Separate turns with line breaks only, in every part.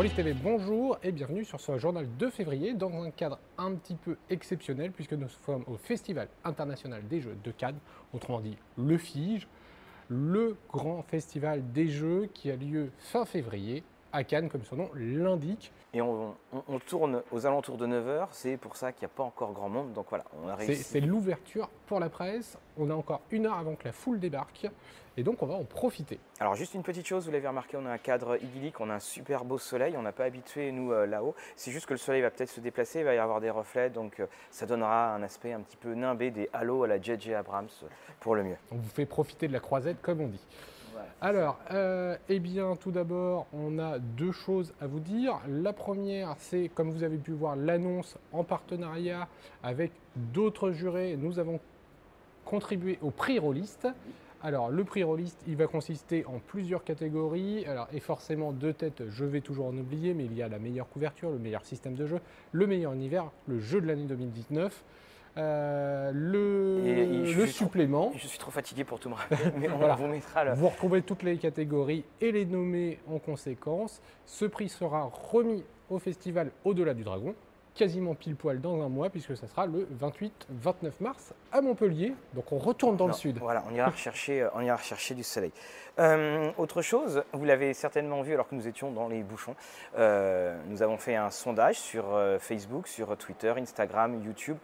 Rollis TV, bonjour et bienvenue sur ce journal de février dans un cadre un petit peu exceptionnel puisque nous sommes au Festival international des jeux de Cannes, autrement dit le FIGE, le grand festival des jeux qui a lieu fin février à Cannes, comme son nom l'indique.
Et on, on- on tourne aux alentours de 9h, c'est pour ça qu'il n'y a pas encore grand monde. Donc voilà, on a
C'est
réussi.
c'est l'ouverture pour la presse. On a encore une heure avant que la foule débarque et donc on va en profiter.
Alors juste une petite chose, vous l'avez remarqué, on a un cadre idyllique, on a un super beau soleil, on n'a pas habitué nous euh, là-haut. C'est juste que le soleil va peut-être se déplacer, il va y avoir des reflets, donc euh, ça donnera un aspect un petit peu nimbé des halos à la JJ Abrams pour le mieux.
On vous fait profiter de la croisette comme on dit. Alors, euh, eh bien, tout d'abord, on a deux choses à vous dire. La première, c'est, comme vous avez pu voir, l'annonce en partenariat avec d'autres jurés. Nous avons contribué au prix Rolliste. Alors, le prix Rolliste, il va consister en plusieurs catégories. Alors, et forcément, deux têtes, je vais toujours en oublier, mais il y a la meilleure couverture, le meilleur système de jeu, le meilleur univers, le jeu de l'année 2019, euh, le,
Et- et je
le
suis trop-
supplément.
Je suis trop fatigué pour tout me rappeler, mais on
Voilà.
vous mettra le...
Vous retrouvez toutes les catégories et les nommer en conséquence. Ce prix sera remis au festival Au-delà du Dragon, quasiment pile poil dans un mois, puisque ça sera le 28-29 mars à Montpellier. Donc on retourne dans le sud.
Voilà, on ira rechercher, euh, on ira rechercher du soleil. Euh, autre chose, vous l'avez certainement vu alors que nous étions dans les bouchons. euh, nous avons fait un sondage sur Facebook, sur Twitter, Instagram, YouTube.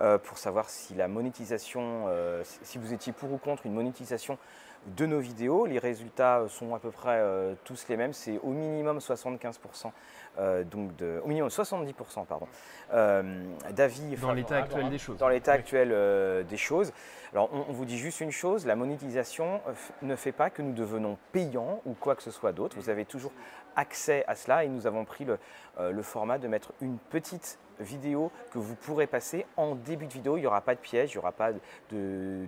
Euh, pour savoir si la monétisation, euh, si- vous étiez pour ou contre une monétisation de nos vidéos. Les résultats sont à peu près euh, tous les mêmes. C'est au minimum 75%, euh, donc de, au minimum 70% pardon, euh, d'avis
Dans l'état actuel des choses.
dans l'état actuel euh, des choses. Alors, on, on vous dit juste une chose, la monétisation euh, ne fait pas que nous devenons payants ou quoi que ce soit d'autre. Vous avez toujours accès à cela et nous avons pris le, euh, le format de mettre une petite vidéo que vous pourrez passer en début de vidéo. Il n'y aura pas de piège, il n'y aura pas de,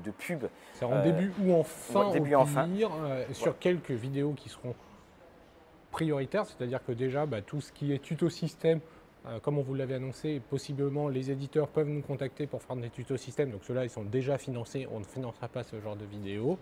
de pub.
C'est en
Euh,
début ou en fin,
ouais, début en fin.
euh, sur quelques vidéos qui seront prioritaires, c'est-à-dire que déjà bah, tout ce qui est tuto système, euh, comme on vous l'avait annoncé, possiblement les éditeurs peuvent nous contacter pour faire des tutos système, donc ceux-là ils sont déjà financés, on ne financera pas ce genre de vidéos.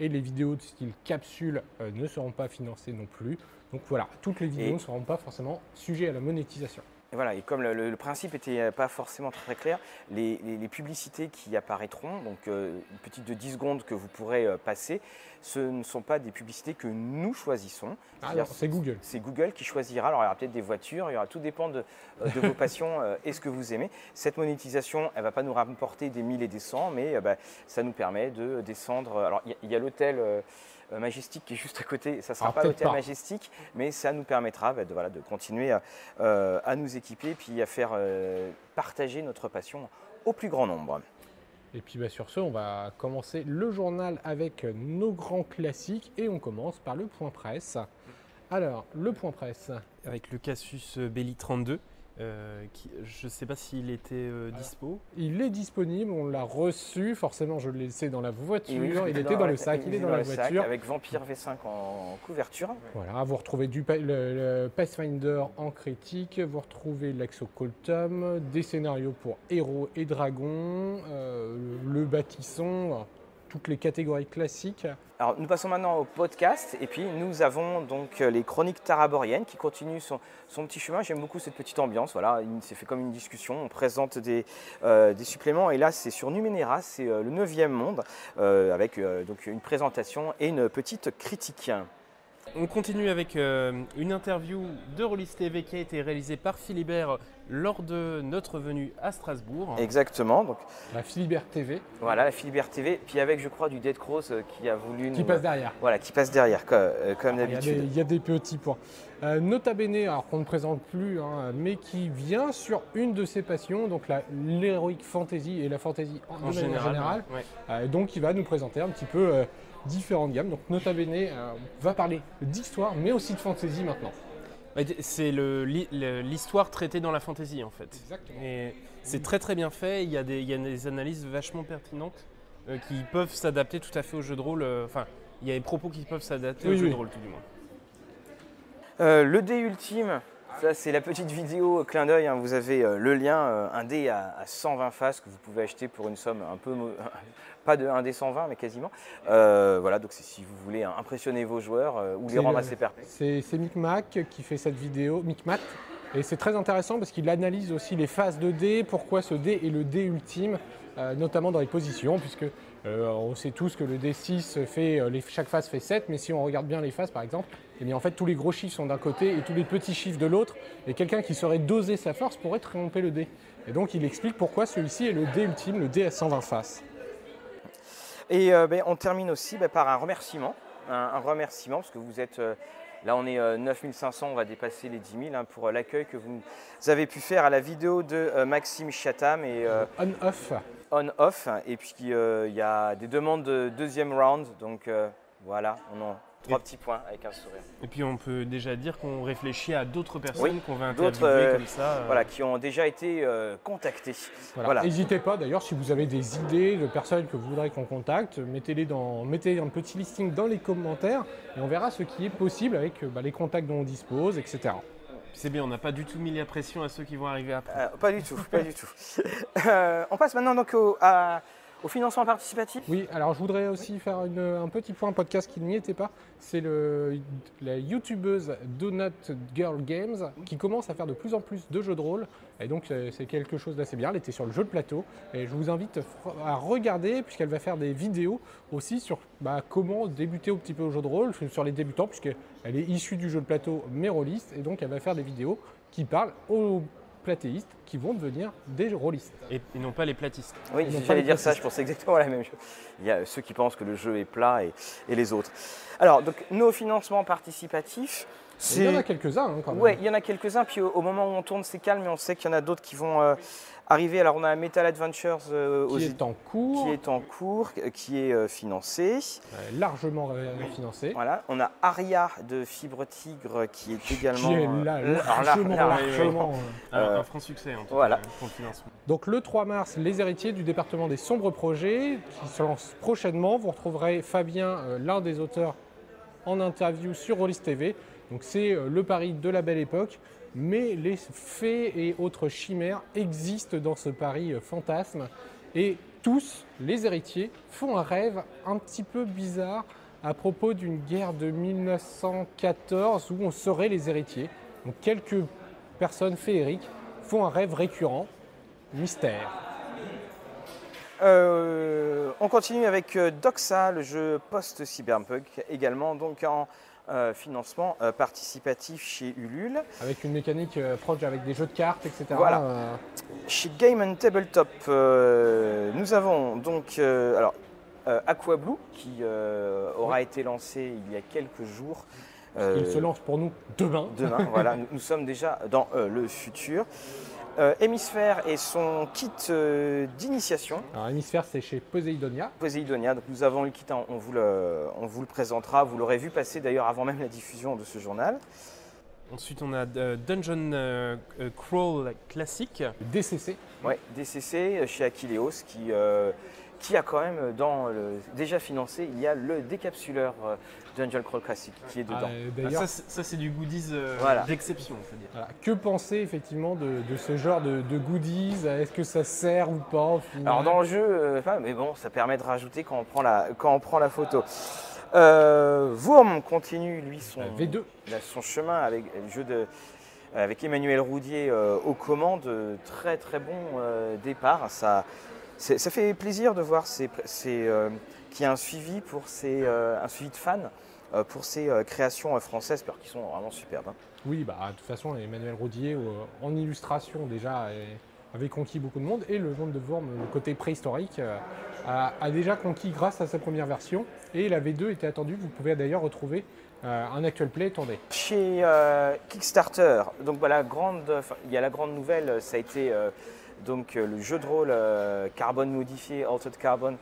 Et les vidéos de style capsule euh, ne seront pas financées non plus. Donc voilà, toutes les vidéos
Et-
ne seront pas forcément sujets à la monétisation.
Et voilà, et comme le, principe n'était pas forcément très clair, les, les- les publicités qui apparaîtront, donc euh, une petite de 10 secondes que vous pourrez euh, passer, ce ne sont pas des publicités que nous choisissons.
Ah c'est Google.
C'est Google qui choisira. Alors, il y aura peut-être des voitures, il y aura tout dépend de, euh, de vos passions euh, et ce que vous aimez. Cette monétisation, elle ne va pas nous rapporter des 1000 et des 100, mais euh, bah, ça nous permet de descendre. Alors, il y a- l'hôtel euh, euh, Majestic qui est juste à côté. Ça ne sera
Alors,
pas l'hôtel. Majestic, mais ça nous permettra bah, de, voilà, de continuer à, euh, à nous équiper puis à faire euh, partager notre passion au plus grand nombre.
Et puis bah, sur ce, on va commencer le journal avec nos grands classiques et on commence par le point presse. Alors, le point presse.
Avec le Casus Belli 32. Euh, qui, je ne sais pas s'il était euh, dispo.
Il est disponible, on l'a reçu, forcément je l'ai laissé dans la voiture,
oui,
il était dans le sac, il est dans la
le sac
voiture.
avec Vampire V5 en couverture.
Voilà, vous retrouvez du le, le Pathfinder en critique, vous retrouvez l'Axocoltum, des scénarios pour héros et dragons, euh, le bâtisson, toutes les catégories classiques.
Alors, nous passons maintenant au podcast et puis nous avons donc euh, les chroniques taraboriennes qui continuent son, son petit chemin. J'aime beaucoup cette petite ambiance. Voilà, il- c'est fait comme une discussion. On présente des, euh, des suppléments et là c'est sur Numenera, c'est euh, le 9e monde avec donc une présentation et une petite critique.
On continue avec euh, une interview de Rollis TV qui a été réalisée par Philibert lors de notre venue à Strasbourg.
Exactement. Donc
La Philibert TV
voilà la Philibert TV. Puis avec je crois du Dead Cross euh, qui a voulu
qui
nous-
passe derrière.
Voilà, qui passe derrière euh, comme
Il y, a des,
d'habitude.
il y a des petits points. Euh, Nota Bene, alors qu'on ne présente plus, hein, mais qui vient sur une de ses passions, donc la- l'heroic fantasy et la fantasy en,
général. ouais.
Euh, donc il va nous présenter un petit peu euh, différentes gammes. Donc Nota Bene euh, va parler d'histoire, mais aussi de fantasy maintenant.
Ouais, C'est le- li- le- l'histoire traitée dans la fantasy en fait.
Exactement.
Et c'est très très bien fait, il y a des, il y a des analyses vachement pertinentes euh, qui peuvent s'adapter tout à fait au jeu de rôle. euh, Enfin, il y a des propos qui peuvent s'adapter
Oui,
au jeu de rôle tout du moins.
Euh, le dé ultime Ça, c'est la petite vidéo clin d'œil. hein. Vous avez euh, le lien, euh, un dé à, à 120 faces que vous pouvez acheter pour une somme un peu. pas de 1 dé 120, mais quasiment. Euh, voilà, donc c'est si vous voulez hein, impressionner vos joueurs euh, ou les rendre assez perplexes.
C'est Micmac qui fait cette vidéo, Micmat. Et c'est très intéressant parce qu'il analyse aussi les phases de dés, pourquoi ce dé est le dé ultime, euh, notamment dans les positions, puisque euh, on sait tous que le D6 fait, euh, les- chaque phase fait 7, mais si on regarde bien les phases par exemple, eh bien en fait tous les gros chiffres sont d'un côté et tous les petits chiffres de l'autre, et quelqu'un qui saurait doser sa force pourrait tromper le dé. Et donc il explique pourquoi celui-ci est le dé ultime, le dé à 120 faces.
Et euh, ben, on termine aussi ben, par un remerciement. Un, un remerciement, parce que vous êtes. euh, là, on est euh, 9500, on va dépasser les 10 000 hein, pour l'accueil que vous avez pu faire à la vidéo de Maxime Chatham et
On-off.
On-off. Et puis, euh, il y a des demandes de deuxième round. Donc, euh, voilà, on a trois petits points avec un sourire.
Et puis on peut déjà dire qu'on réfléchit à d'autres personnes
Oui,
qu'on va
d'autres,
interviewer
euh,
comme ça. euh,
Voilà, qui ont déjà été euh, contactés.
Voilà.
Voilà.
N'hésitez pas d'ailleurs si vous avez des idées de personnes que vous voudrez qu'on contacte, mettez-les dans, mettez un petit listing dans les commentaires et on verra ce qui est possible avec euh, bah, les contacts dont on dispose, etc.
C'est bien, on n'a pas du tout mis la pression à ceux qui vont arriver après.
Euh, pas du tout, pas du tout. Euh, on passe maintenant donc au, à- au financement participatif?
Oui, alors je voudrais aussi faire un petit point podcast qui n'y était pas. C'est la youtubeuse Donut Girl Games qui commence à faire de plus en plus de jeux de rôle. Et donc c'est c'est quelque chose d'assez bien. Elle était sur le jeu de plateau. Et je vous invite à regarder puisqu'elle va faire des vidéos aussi sur bah, comment débuter un petit peu au jeu de rôle, sur les débutants, puisqu'elle est issue du jeu de plateau mais rôliste. Et donc elle va faire des vidéos qui parlent aux platéistes qui vont devenir des rôlistes.
Et, et non pas les platistes.
Oui,
pas
j'allais dire ça, je pensais exactement la même chose. Il y a ceux qui pensent que le jeu est plat et, et les autres. Alors, donc, nos financements participatifs,
Il y en a quelques-uns hein, quand même.
Ouais, il y en a quelques-uns, puis au, au moment où on tourne, c'est calme, mais on sait qu'il y en a d'autres qui vont euh, arriver. Alors, on a Metal Adventures euh, aux-
qui est en cours,
qui est en cours, euh, qui est euh, financé.
euh, largement financé.
Voilà, on a Aria de Fibre Tigre qui est également.
qui est là,
alors là,
largement, largement.
Un, franc succès en tout
voilà.
cas pour le financement.
Donc le 3 mars, les héritiers du département des sombres projets qui se lancent prochainement. Vous retrouverez Fabien, euh, l'un des auteurs, en interview sur Rollis TV. Donc c'est euh, le Paris de la belle époque, mais les fées et autres chimères existent dans ce Paris fantasme. Et tous, les héritiers, font un rêve un petit peu bizarre à propos d'une guerre de 1914 où on serait les héritiers. Donc quelques personnes féeriques font un rêve récurrent, mystère.
Euh, on continue avec euh, Doxa, le jeu post-cyberpunk, également en euh, financement euh, participatif chez Ulule.
avec une mécanique euh, proche avec des jeux de cartes, etc.
Voilà. Chez Game and Tabletop, nous avons donc alors, Aquablue qui aura été lancé il y a quelques jours.
il se lance pour nous demain.
demain. voilà, nous, nous sommes déjà dans le futur. Euh, Hémisphère et son kit euh, d'initiation.
Alors Hémisphère, c'est chez Poseidonia.
Poseidonia. Donc nous avons le kit, hein, on vous le, on vous le présentera. Vous l'aurez vu passer d'ailleurs avant même la diffusion de ce journal.
Ensuite, on a euh, Dungeon euh, euh, Crawl classique.
DCC.
Ouais, DCC chez Aquileos qui, euh, qui a quand même dans le, déjà financé, il y a le décapsuleur euh, Dungeon Crawl Classic qui est dedans.
Euh,
Ah,
D'ailleurs,
ça, c'est- ça, c'est du goodies euh,
Voilà.
d'exception, on peut dire.
voilà. que penser effectivement de, de ce genre de, de goodies? Est-ce que ça sert ou pas au final?
Alors dans le jeu, euh, enfin, mais bon, ça permet de rajouter quand on prend la, quand on prend la photo. Euh, continue lui son,
Euh, V2.
il a son chemin avec le jeu de avec Emmanuel Roudier euh, aux commandes, très très bon euh, départ. Ça, ça fait plaisir de voir ces, ces, y a un suivi pour ces, euh, un suivi de fans euh, pour ces euh, créations françaises, alors qui sont vraiment superbes. hein.
Oui, bah, de toute façon, Emmanuel Rodier, en illustration déjà, avait conquis beaucoup de monde. Et le monde de Worm, le côté préhistorique, a, a déjà conquis grâce à sa première version. Et la V2 était attendue. Vous pouvez d'ailleurs retrouver euh, un actual play. Attendez.
Chez euh, Kickstarter, donc voilà, grande, il y a la grande nouvelle, ça a été euh, donc le jeu de rôle Carbone modifié, Altered Carbon, euh,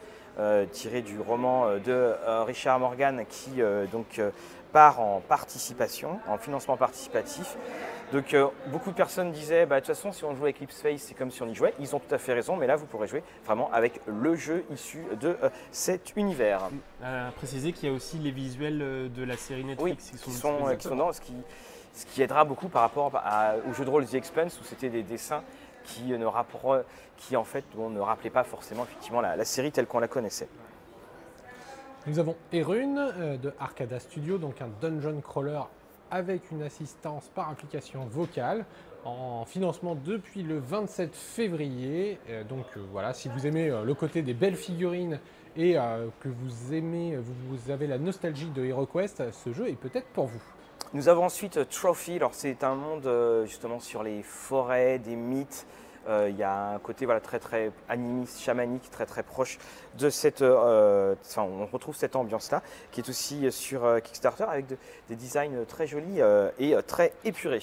tiré du roman euh, de euh, Richard Morgan, qui euh, donc euh, part en participation, en financement participatif. Donc euh, beaucoup de personnes disaient, bah, de toute façon, si on joue avec Lipspace, c'est comme si on y jouait. Ils ont tout à fait raison, mais là, vous pourrez jouer vraiment avec le jeu issu de euh, cet univers.
À préciser qu'il y a aussi les visuels euh, de la série Netflix
qui
qui sont,
sont, euh, qui sont dans ce qui, ce qui aidera beaucoup par rapport au jeu de rôle The Expense où c'était des dessins qui, ne qui en fait ne rappelaient pas forcément effectivement la, série telle qu'on la connaissait.
Nous avons Erune euh, de Arcada Studio, donc un dungeon crawler avec une assistance par application vocale en financement depuis le 27 février. Euh, donc euh, voilà, si vous aimez le côté des belles figurines et que vous aimez, vous, avez la nostalgie de HeroQuest, ce jeu est peut-être pour vous.
Nous avons ensuite Trophy. Alors c'est un monde justement sur les forêts, des mythes, euh, il y a un côté voilà, très très animiste, chamanique, très très proche de cette. Euh, enfin, on retrouve cette ambiance-là, qui est aussi sur euh, Kickstarter avec des designs très jolis et très épurés.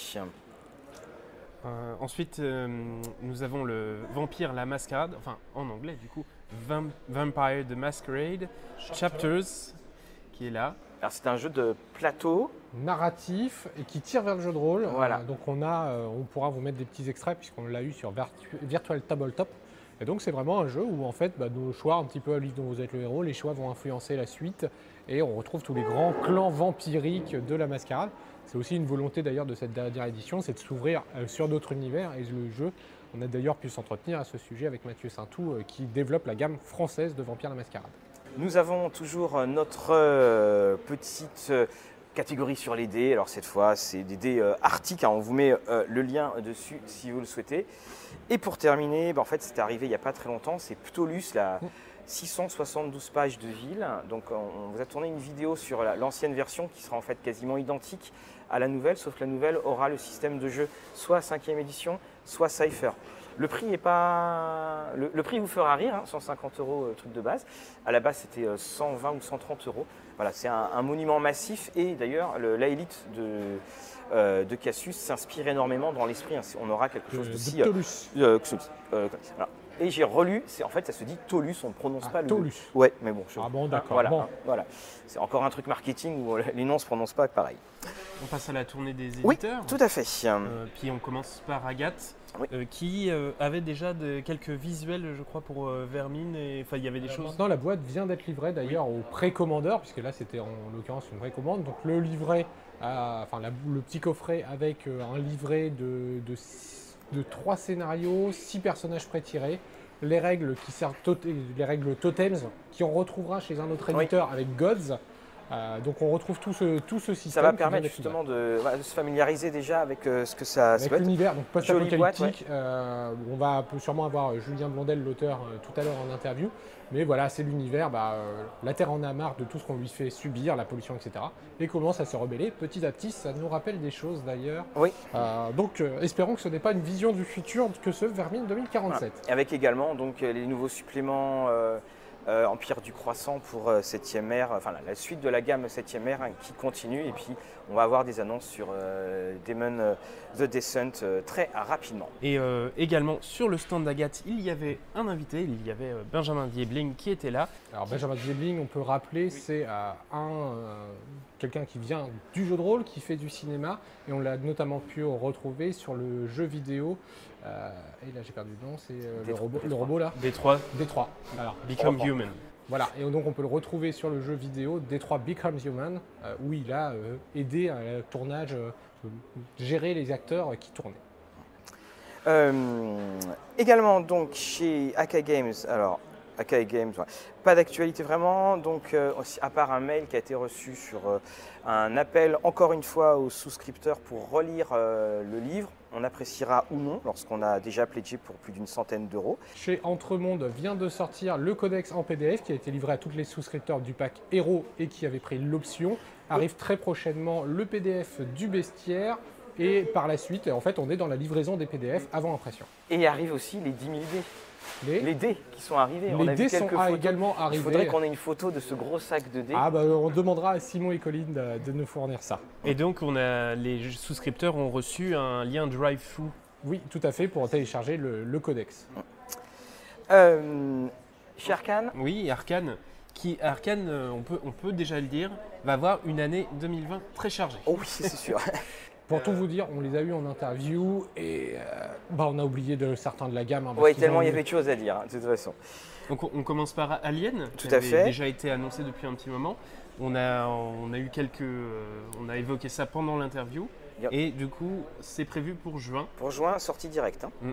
ensuite, nous avons le Vampire la Mascarade, enfin en anglais du coup, Vampire the Masquerade Chapters, qui est là.
Alors c'est un jeu de plateau.
Narratif et qui tire vers le jeu de rôle. Voilà. donc on, a, euh, on pourra vous mettre des petits extraits puisqu'on l'a eu sur Virtual Tabletop. Et donc c'est vraiment un jeu où en fait bah, nos choix, un petit peu à l'île dont vous êtes le héros, les choix vont influencer la suite et on retrouve tous les grands clans vampiriques de la mascarade. C'est aussi une volonté d'ailleurs de cette dernière édition, c'est de s'ouvrir euh, sur d'autres univers et le jeu. On a d'ailleurs pu s'entretenir à ce sujet avec Mathieu Saintou euh, qui développe la gamme française de Vampire la Mascarade.
Nous avons toujours euh, notre euh, petite euh, catégorie sur les dés. Alors cette fois, c'est des dés arctiques. On vous met le lien dessus si vous le souhaitez. Et pour terminer, bah, en fait, c'est arrivé il n'y a pas très longtemps. C'est Ptolus, la 672 pages de ville. Donc on vous a tourné une vidéo sur l'ancienne version qui sera en fait quasiment identique à la nouvelle, sauf que la nouvelle aura le système de jeu soit 5e édition, soit Cypher. Le prix est pas. Le, prix vous fera rire, 150 hein, euros euh, truc de base. À la base, c'était 120 euh, ou 130 euros. Voilà, c'est un, monument massif et d'ailleurs, la élite de, euh, de Cassius s'inspire énormément dans l'esprit. Hein. On aura quelque chose. De Et j'ai relu, en fait ça se dit Tolus, on ne prononce ah, pas le.
Tolus.
Ouais, mais bon.
Ah bon, d'accord.
Voilà, voilà. C'est encore un truc marketing où les noms ne se prononcent pas pareil.
On passe à la tournée des éditeurs.
Oui, tout à fait.
puis on commence par Agathe. Euh, qui euh, avait déjà de, quelques visuels, je crois, pour euh, Vermine. Et enfin, il y avait des choses.
Maintenant, la boîte vient d'être livrée d'ailleurs au précommandeur, puisque là, c'était en, l'occurrence une vraie commande. Donc, le livret, enfin, le petit coffret avec un livret de, de, trois scénarios, six personnages pré-tirés. Les règles qui servent les règles totems qui on retrouvera chez un autre éditeur avec Gods. Euh, donc on retrouve tout ce, tout ce système.
Ça va permettre justement de, se familiariser déjà avec euh, ce que ça
Avec l'univers, donc post-apocalyptique. Euh, on va sûrement avoir Julien Blondel, l'auteur, tout à l'heure en interview. Mais voilà, c'est l'univers. Bah, la Terre en a marre de tout ce qu'on lui fait subir, la pollution, etc. Et commence à se rebeller petit à petit. Ça nous rappelle des choses d'ailleurs.
Oui.
donc espérons que ce n'est pas une vision du futur que ce Vermine 2047.
Avec également donc, les nouveaux suppléments euh, Empire du Croissant pour 7ème euh, ère, enfin la, suite de la gamme 7ème ère hein, qui continue. Et puis on va avoir des annonces sur euh, Demon The Descent très rapidement.
Et également sur le stand d'Agathe, il y avait un invité, il y avait Benjamin Diebling qui était là.
Alors Benjamin Diebling, on peut rappeler, c'est un quelqu'un qui vient du jeu de rôle, qui fait du cinéma, et on l'a notamment pu retrouver sur le jeu vidéo et là j'ai perdu le nom, c'est euh, le, robot, le robot là
D3.
D3.
Become Human.
Voilà, et donc on peut le retrouver sur le jeu vidéo D3 Becomes Human, euh, où il a aidé à le tournage, gérer les acteurs qui tournaient.
également donc chez AK Games, alors Games, pas d'actualité vraiment, donc à part un mail qui a été reçu sur un appel encore une fois aux souscripteurs pour relire le livre on appréciera ou non lorsqu'on a déjà pledgé pour plus d'une centaine d'euros.
Chez Entremonde vient de sortir le codex en PDF qui a été livré à tous les souscripteurs du pack Héros et qui avaient pris l'option. Arrive très prochainement le PDF du bestiaire et par la suite, en fait, on est dans la livraison des PDF avant impression.
Et arrive aussi les 10 000 dés. Les, dés qui sont arrivés.
Les dés sont également arrivés.
Il faudrait qu'on ait une photo de ce gros sac de dés.
Ah bah on demandera à Simon et Colline de, nous fournir ça.
Et donc on a, les souscripteurs ont reçu un lien drive-through.
Oui, tout à fait, pour télécharger le, codex.
Euh, chez Arkane
Oui, Arkane. Qui, Arkane, euh, on peut, on peut déjà le dire, va avoir une année 2020 très chargée.
Oh oui, c'est sûr.
Pour tout vous dire, on les a eus en interview et euh, bah, on a oublié de certains de la gamme. Hein,
oui, tellement il y avait de choses à dire, hein, de toute façon.
Donc on commence par Alien,
tout qui a
déjà été annoncé depuis un petit moment. On a, on a eu quelques, euh, on a évoqué ça pendant l'interview. Et du coup, c'est prévu pour juin.
Pour juin, sortie directe. Hein. Mm.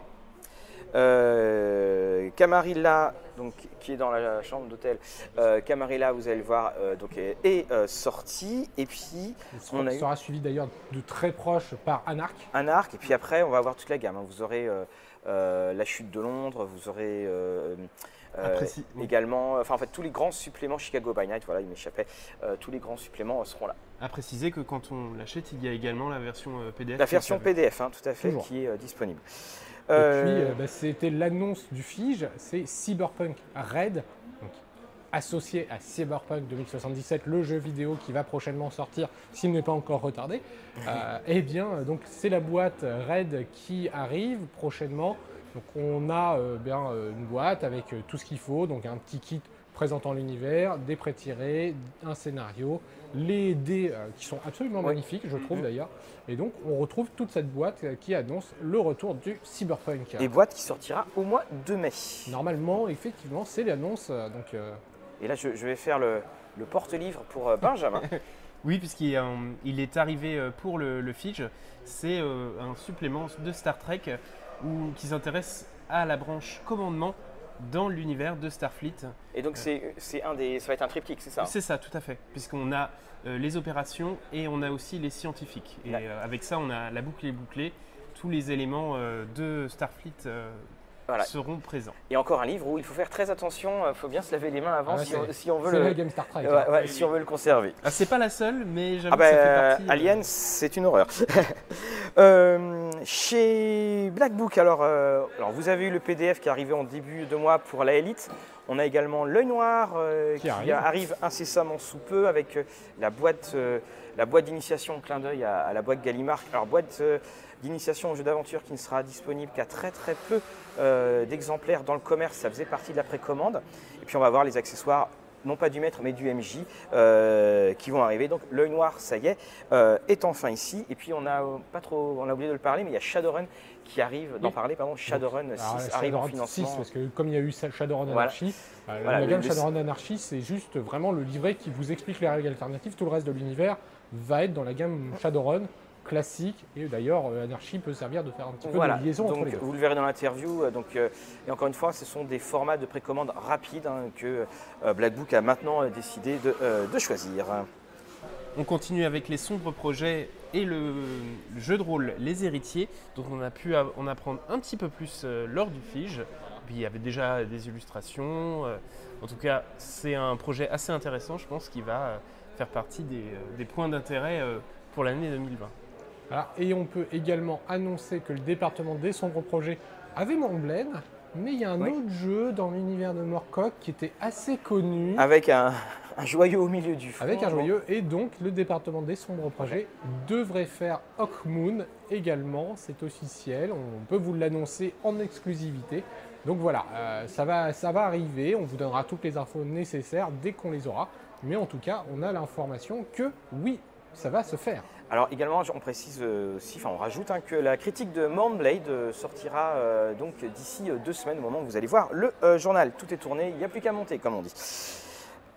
Euh, Camarilla, donc, qui est dans la chambre d'hôtel, euh, Camarilla, vous allez le voir, euh, donc, est, sorti. Et puis,
on sera suivi d'ailleurs de très proche par Anarch.
Anarch, et puis après, on va avoir toute la gamme. Hein. Vous aurez La Chute de Londres, vous aurez. Également, enfin en fait tous les grands suppléments Chicago by Night, voilà il m'échappait, tous les grands suppléments seront là.
À préciser que quand on l'achète, il y a également la version PDF.
La version PDF, hein, tout à fait, qui est disponible.
Et puis, euh, euh, bah, c'était l'annonce du FIGE, c'est Cyberpunk Red, associé à Cyberpunk 2077, le jeu vidéo qui va prochainement sortir s'il n'est pas encore retardé. Euh, eh bien, donc c'est la boîte Red qui arrive prochainement. Donc on a bien une boîte avec tout ce qu'il faut, donc un petit kit présentant l'univers, des pré-tirés, un scénario, les dés euh, qui sont absolument magnifiques, je trouve mhm. d'ailleurs. Et donc, on retrouve toute cette boîte euh, qui annonce le retour du Cyberpunk.
Et boîte qui sortira au mois de mai.
Normalement, effectivement, c'est l'annonce. Euh, donc,
Et là, je, vais faire le, porte-livre pour Benjamin.
oui, puisqu'il il est arrivé pour le, le Fidge. C'est un supplément de Star Trek où, qui s'intéresse à la branche commandement dans l'univers de Starfleet.
Et donc c'est un des, ça va être un triptyque, c'est ça?
C'est ça, tout à fait, puisqu'on a euh, les opérations et on a aussi les scientifiques. Et euh, avec ça, on a la boucle est bouclée, tous les éléments euh, de Starfleet seront présents.
Et encore un livre où il faut faire très attention, il faut bien se laver les mains avant ah si, on, veut
le Star Trek,
si on veut le conserver.
Ah, c'est pas la seule, mais j'avoue
ah que ça fait bah, partie. Alien, c'est une horreur. chez Black Book, alors, alors vous avez eu le PDF qui est arrivé en début de mois pour la Elite. On a également l'œil noir euh, qui, arrive. incessamment sous peu avec euh, la boîte, euh, la boîte d'initiation, clin d'œil à, la boîte Gallimard. Alors boîte d'initiation au jeu d'aventure qui ne sera disponible qu'à très très peu d'exemplaires dans le commerce. Ça faisait partie de la précommande. Et puis on va voir les accessoires non pas du maître mais du MJ qui vont arriver. Donc l'œil noir, ça y est, est enfin ici. Et puis on a pas trop, on a oublié de le parler, mais il y a Shadowrun qui arrive, d'en parler, pardon, Shadowrun 6 arrive en financement. 6,
parce que comme il y a eu Shadowrun Anarchy, euh, la gamme Shadowrun Anarchy, c'est juste vraiment le livret qui vous explique les règles alternatives. Tout le reste de l'univers va être dans la gamme Shadowrun classique et d'ailleurs euh, Anarchy peut servir de faire un petit peu de liaison
donc,
entre les deux.
Vous le verrez dans l'interview. Euh, donc, et encore une fois, ce sont des formats de précommande rapides hein, que Black Book a maintenant décidé de, de choisir.
On continue avec les sombres projets et le, jeu de rôle Les Héritiers, dont on a pu en apprendre un petit peu plus euh, lors du FIGE. Puis il y avait déjà des illustrations. Euh, en tout cas, c'est un projet assez intéressant, je pense, qui va euh, faire partie des, points d'intérêt pour l'année 2020.
Et on peut également annoncer que le département des sombres projets avait Montblaine, mais il y a un autre jeu dans l'univers de Morcock qui était assez connu.
Avec un, un joyeux au milieu du fond.
Avec un joyeux. Et donc, le département des sombres projets devrait faire Hawkmoon également. C'est officiel. On peut vous l'annoncer en exclusivité. Donc voilà, euh, ça, va, ça va arriver. On vous donnera toutes les infos nécessaires dès qu'on les aura. Mais en tout cas, on a l'information que oui, ça va se faire.
Alors également, on précise euh, aussi, enfin on rajoute hein, que la critique de Mornblade euh, sortira donc d'ici deux semaines au moment où vous allez voir le journal. Tout est tourné, il n'y a plus qu'à monter, comme on dit.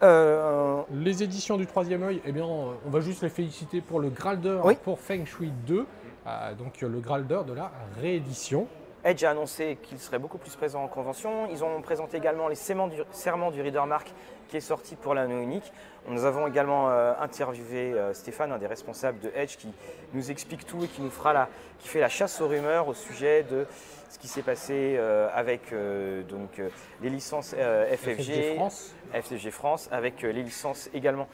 Euh, les éditions du troisième œil, eh bien, on va juste les féliciter pour le Graal d'or pour Feng Shui 2, euh, donc le Graal d'or de la réédition.
Edge a annoncé qu'il serait beaucoup plus présent en convention. Ils ont présenté également les serments du, serments du Reader Mark qui est sorti pour l'anneau unique. Nous avons également euh, interviewé Stéphane, un des responsables de Edge, qui nous explique tout et qui nous fera la, qui fait la chasse aux rumeurs au sujet de ce qui s'est passé euh, avec euh, donc, euh, les licences FFG, FFG France. avec les licences également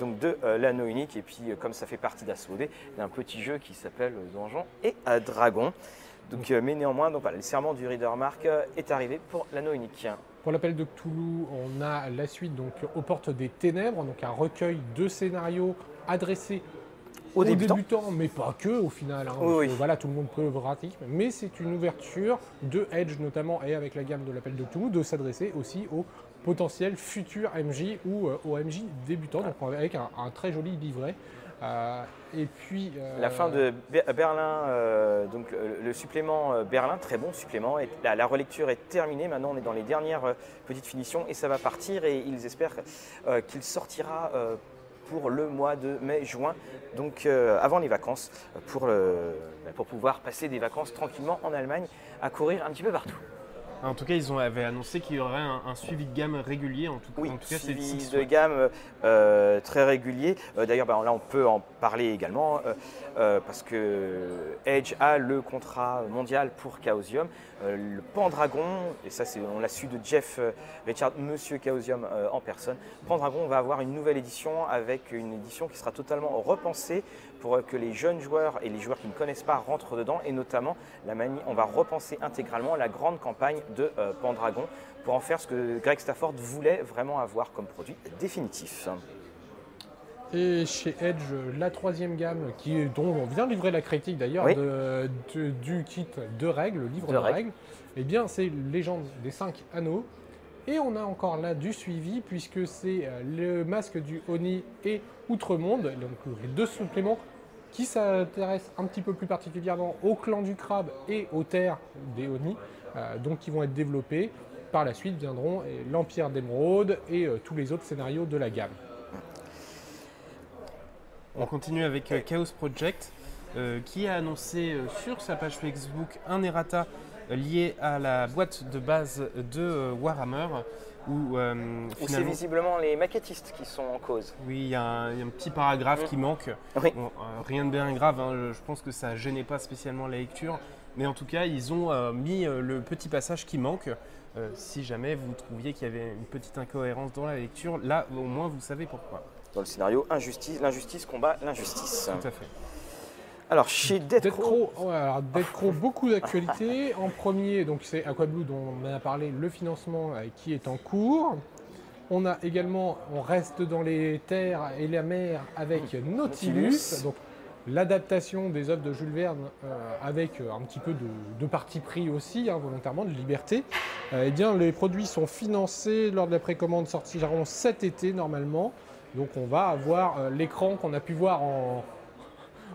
donc de l'anneau unique. Et puis, comme ça fait partie d'Asmodée, il y a un petit jeu qui s'appelle Donjon et Dragon. Donc, mais néanmoins, donc, le serment du Reader Mark est arrivé pour l'anneau unique.
Pour l'appel de Cthulhu, on a la suite donc aux portes des ténèbres, donc un recueil de scénarios adressés aux, débutants. mais pas que au final. Hein, voilà, tout le monde peut pratiquer, mais c'est une ouverture de Edge notamment et avec la gamme de l'appel de tout de s'adresser aussi aux potentiels futurs MJ ou euh, aux MJ débutants, donc avec un, très joli livret. Euh, et puis
euh, la fin de Berlin, donc le supplément Berlin, très bon supplément. La, relecture est terminée. Maintenant, on est dans les dernières petites finitions et ça va partir. Et ils espèrent qu'il sortira pour le mois de mai-juin, donc euh, avant les vacances, pour, pour pouvoir passer des vacances tranquillement en Allemagne, à courir un petit peu partout.
En tout cas, ils ont, avaient annoncé qu'il y aurait un, suivi de gamme régulier. En tout,
oui,
en tout
cas, suivi de gamme euh, très régulier. Euh, d'ailleurs, ben, là, on peut en parler également euh, parce que Edge a le contrat mondial pour Chaosium. le Pendragon, et ça, on l'a su de Jeff Richard, Monsieur Chaosium en personne. Pendragon va avoir une nouvelle édition avec une édition qui sera totalement repensée pour que les jeunes joueurs et les joueurs qui ne connaissent pas rentrent dedans. Et notamment, la manie, on va repenser intégralement la grande campagne de euh, Pendragon pour en faire ce que Greg Stafford voulait vraiment avoir comme produit définitif.
Et chez Edge, la troisième gamme, qui, dont on vient livrer la critique d'ailleurs du kit de règles, le livre de, règles, eh bien c'est Légende des 5 anneaux. Et on a encore là du suivi, puisque c'est euh, le masque du Oni et Outremonde, donc les deux suppléments qui s'intéressent un petit peu plus particulièrement au clan du crabe et aux terres des Oni, euh, donc qui vont être développés. Par la suite viendront l'Empire d'Émeraude et euh, tous les autres scénarios de la gamme.
On continue avec Chaos Project, qui a annoncé sur sa page Facebook un errata lié à la boîte de base de euh, Warhammer.
Où, euh, c'est visiblement les maquettistes qui sont en cause.
Oui, il y, a un petit paragraphe qui manque. Euh, rien de bien grave, hein, je pense que ça gênait pas spécialement la lecture. Mais en tout cas, ils ont mis le petit passage qui manque. si jamais vous trouviez qu'il y avait une petite incohérence dans la lecture, là au moins vous savez pourquoi.
Dans le scénario injustice, l'injustice combat l'injustice.
Tout à fait.
Alors chez Dead, Crow,
beaucoup d'actualités. en premier, donc c'est Aquablue dont on a parlé, le financement euh, qui est en cours. On a également, on reste dans les terres et la mer avec Nautilus, donc l'adaptation des œuvres de Jules Verne euh, avec euh, un petit peu de, parti pris aussi, hein, volontairement, de liberté. eh bien, les produits sont financés lors de la précommande sortiront cet été normalement. Donc on va avoir l'écran qu'on a pu voir en,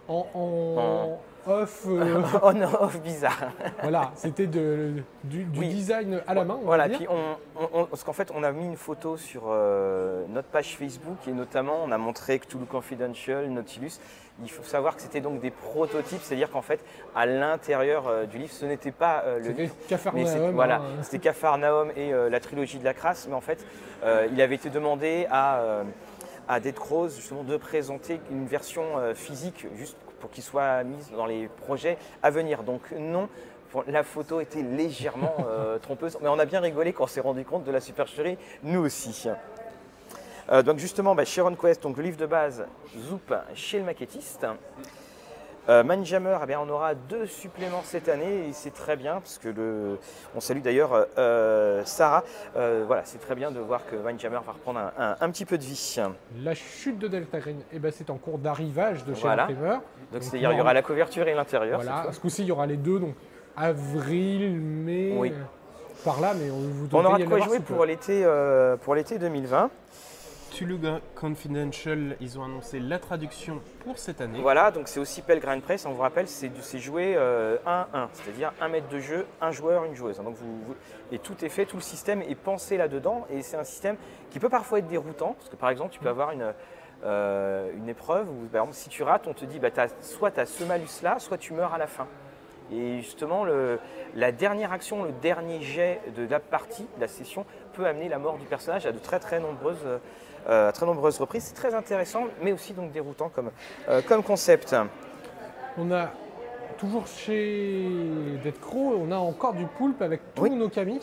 en, off.
Euh, en off bizarre.
voilà, c'était du, design à la main.
voilà, puis on, parce qu'en fait, on a mis une photo sur euh, notre page Facebook et notamment on a montré Cthulhu Confidential, Nautilus. Il faut savoir que c'était donc des prototypes, c'est-à-dire qu'en fait, à l'intérieur euh, du livre, ce n'était pas le livre. Voilà, hein. c'était Capharnaüm et la trilogie de la crasse, mais en fait, il avait été demandé à à Dead Crows justement de présenter une version euh, physique juste pour qu'il soit mise dans les projets à venir. Donc non, la photo était légèrement euh, trompeuse, mais on a bien rigolé quand on s'est rendu compte de la supercherie, nous aussi. Euh, donc justement, bah, Sharon Quest, donc le livre de base Zoop chez le maquettiste. Euh, Mindjammer, eh on aura deux suppléments cette année et c'est très bien parce que le, on salue d'ailleurs euh, euh, Sarah. voilà, c'est très bien de voir que Mindjammer va reprendre un, petit peu de vie.
La chute de Delta Green, eh ben, c'est en cours d'arrivage de chez
voilà. Donc, c'est-à-dire il y aura la couverture et l'intérieur.
Voilà, ce coup-ci il y aura les deux, donc avril, mai, par là, mais on vous
On aura de quoi jouer pour l'été 2020.
Tuluga Confidential, ils ont annoncé la traduction pour cette année.
Voilà, donc c'est aussi Pelgrim Press, on vous rappelle, c'est joué 1-1, euh, c'est-à-dire un mètre de jeu, un joueur, une joueuse. Donc vous, et tout est fait, tout le système est pensé là-dedans, et c'est un système qui peut parfois être déroutant, parce que par exemple, tu peux avoir une, euh, une épreuve où, par exemple, si tu rates, on te dit, bah, soit tu as ce malus-là, soit tu meurs à la fin. Et justement, le, la dernière action, le dernier jet de la partie, de la session, peut amener la mort du personnage à de très très nombreuses euh, à très nombreuses reprises. C'est très intéressant, mais aussi donc déroutant comme, euh, comme concept.
On a toujours chez Dead Crow, on a encore du poulpe avec tous nos kami.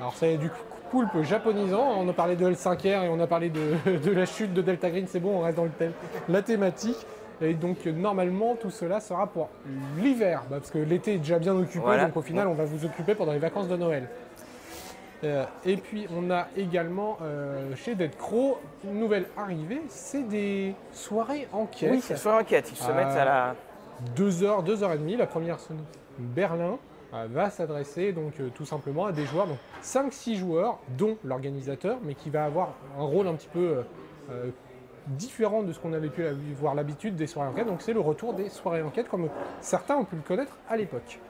Alors c'est du poulpe japonisant, on a parlé de L5R et on a parlé de, la chute de Delta Green, c'est bon, on reste dans le thème, la thématique. Et donc normalement tout cela sera pour l'hiver, bah, parce que l'été est déjà bien occupé, donc au final on va vous occuper pendant les vacances de Noël. Euh, et puis on a également euh, chez Dead Crow une nouvelle arrivée, c'est des soirées enquête.
Oui, c'est soirées enquête, ils se mettent à la.
2 heures, 2 heures et demie, la première Berlin euh, va s'adresser donc tout simplement à des joueurs, donc 5-6 joueurs, dont l'organisateur, mais qui va avoir un rôle un petit peu différent de ce qu'on avait pu voir l'habitude des soirées enquête. Donc c'est le retour des soirées enquête comme certains ont pu le connaître à l'époque.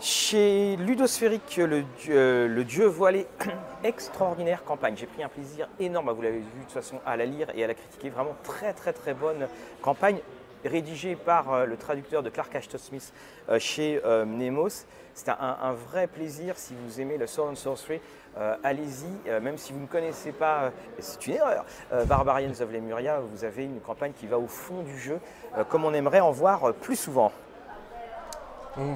Chez Ludosphérique, le, dieu- dieu voilé, extraordinaire campagne. J'ai pris un plaisir énorme, vous l'avez vu de toute façon, à la lire et à la critiquer. Vraiment très très très bonne campagne, rédigée par euh, le traducteur de Clark Ashton Smith euh, chez euh, Nemos. C'est un, vrai plaisir si vous aimez le Sword and Sorcery. euh, Allez-y, euh, même si vous ne connaissez pas, euh, c'est une erreur, euh, Barbarians of Lemuria, vous avez une campagne qui va au fond du jeu, euh, comme on aimerait en voir euh, plus souvent.
On,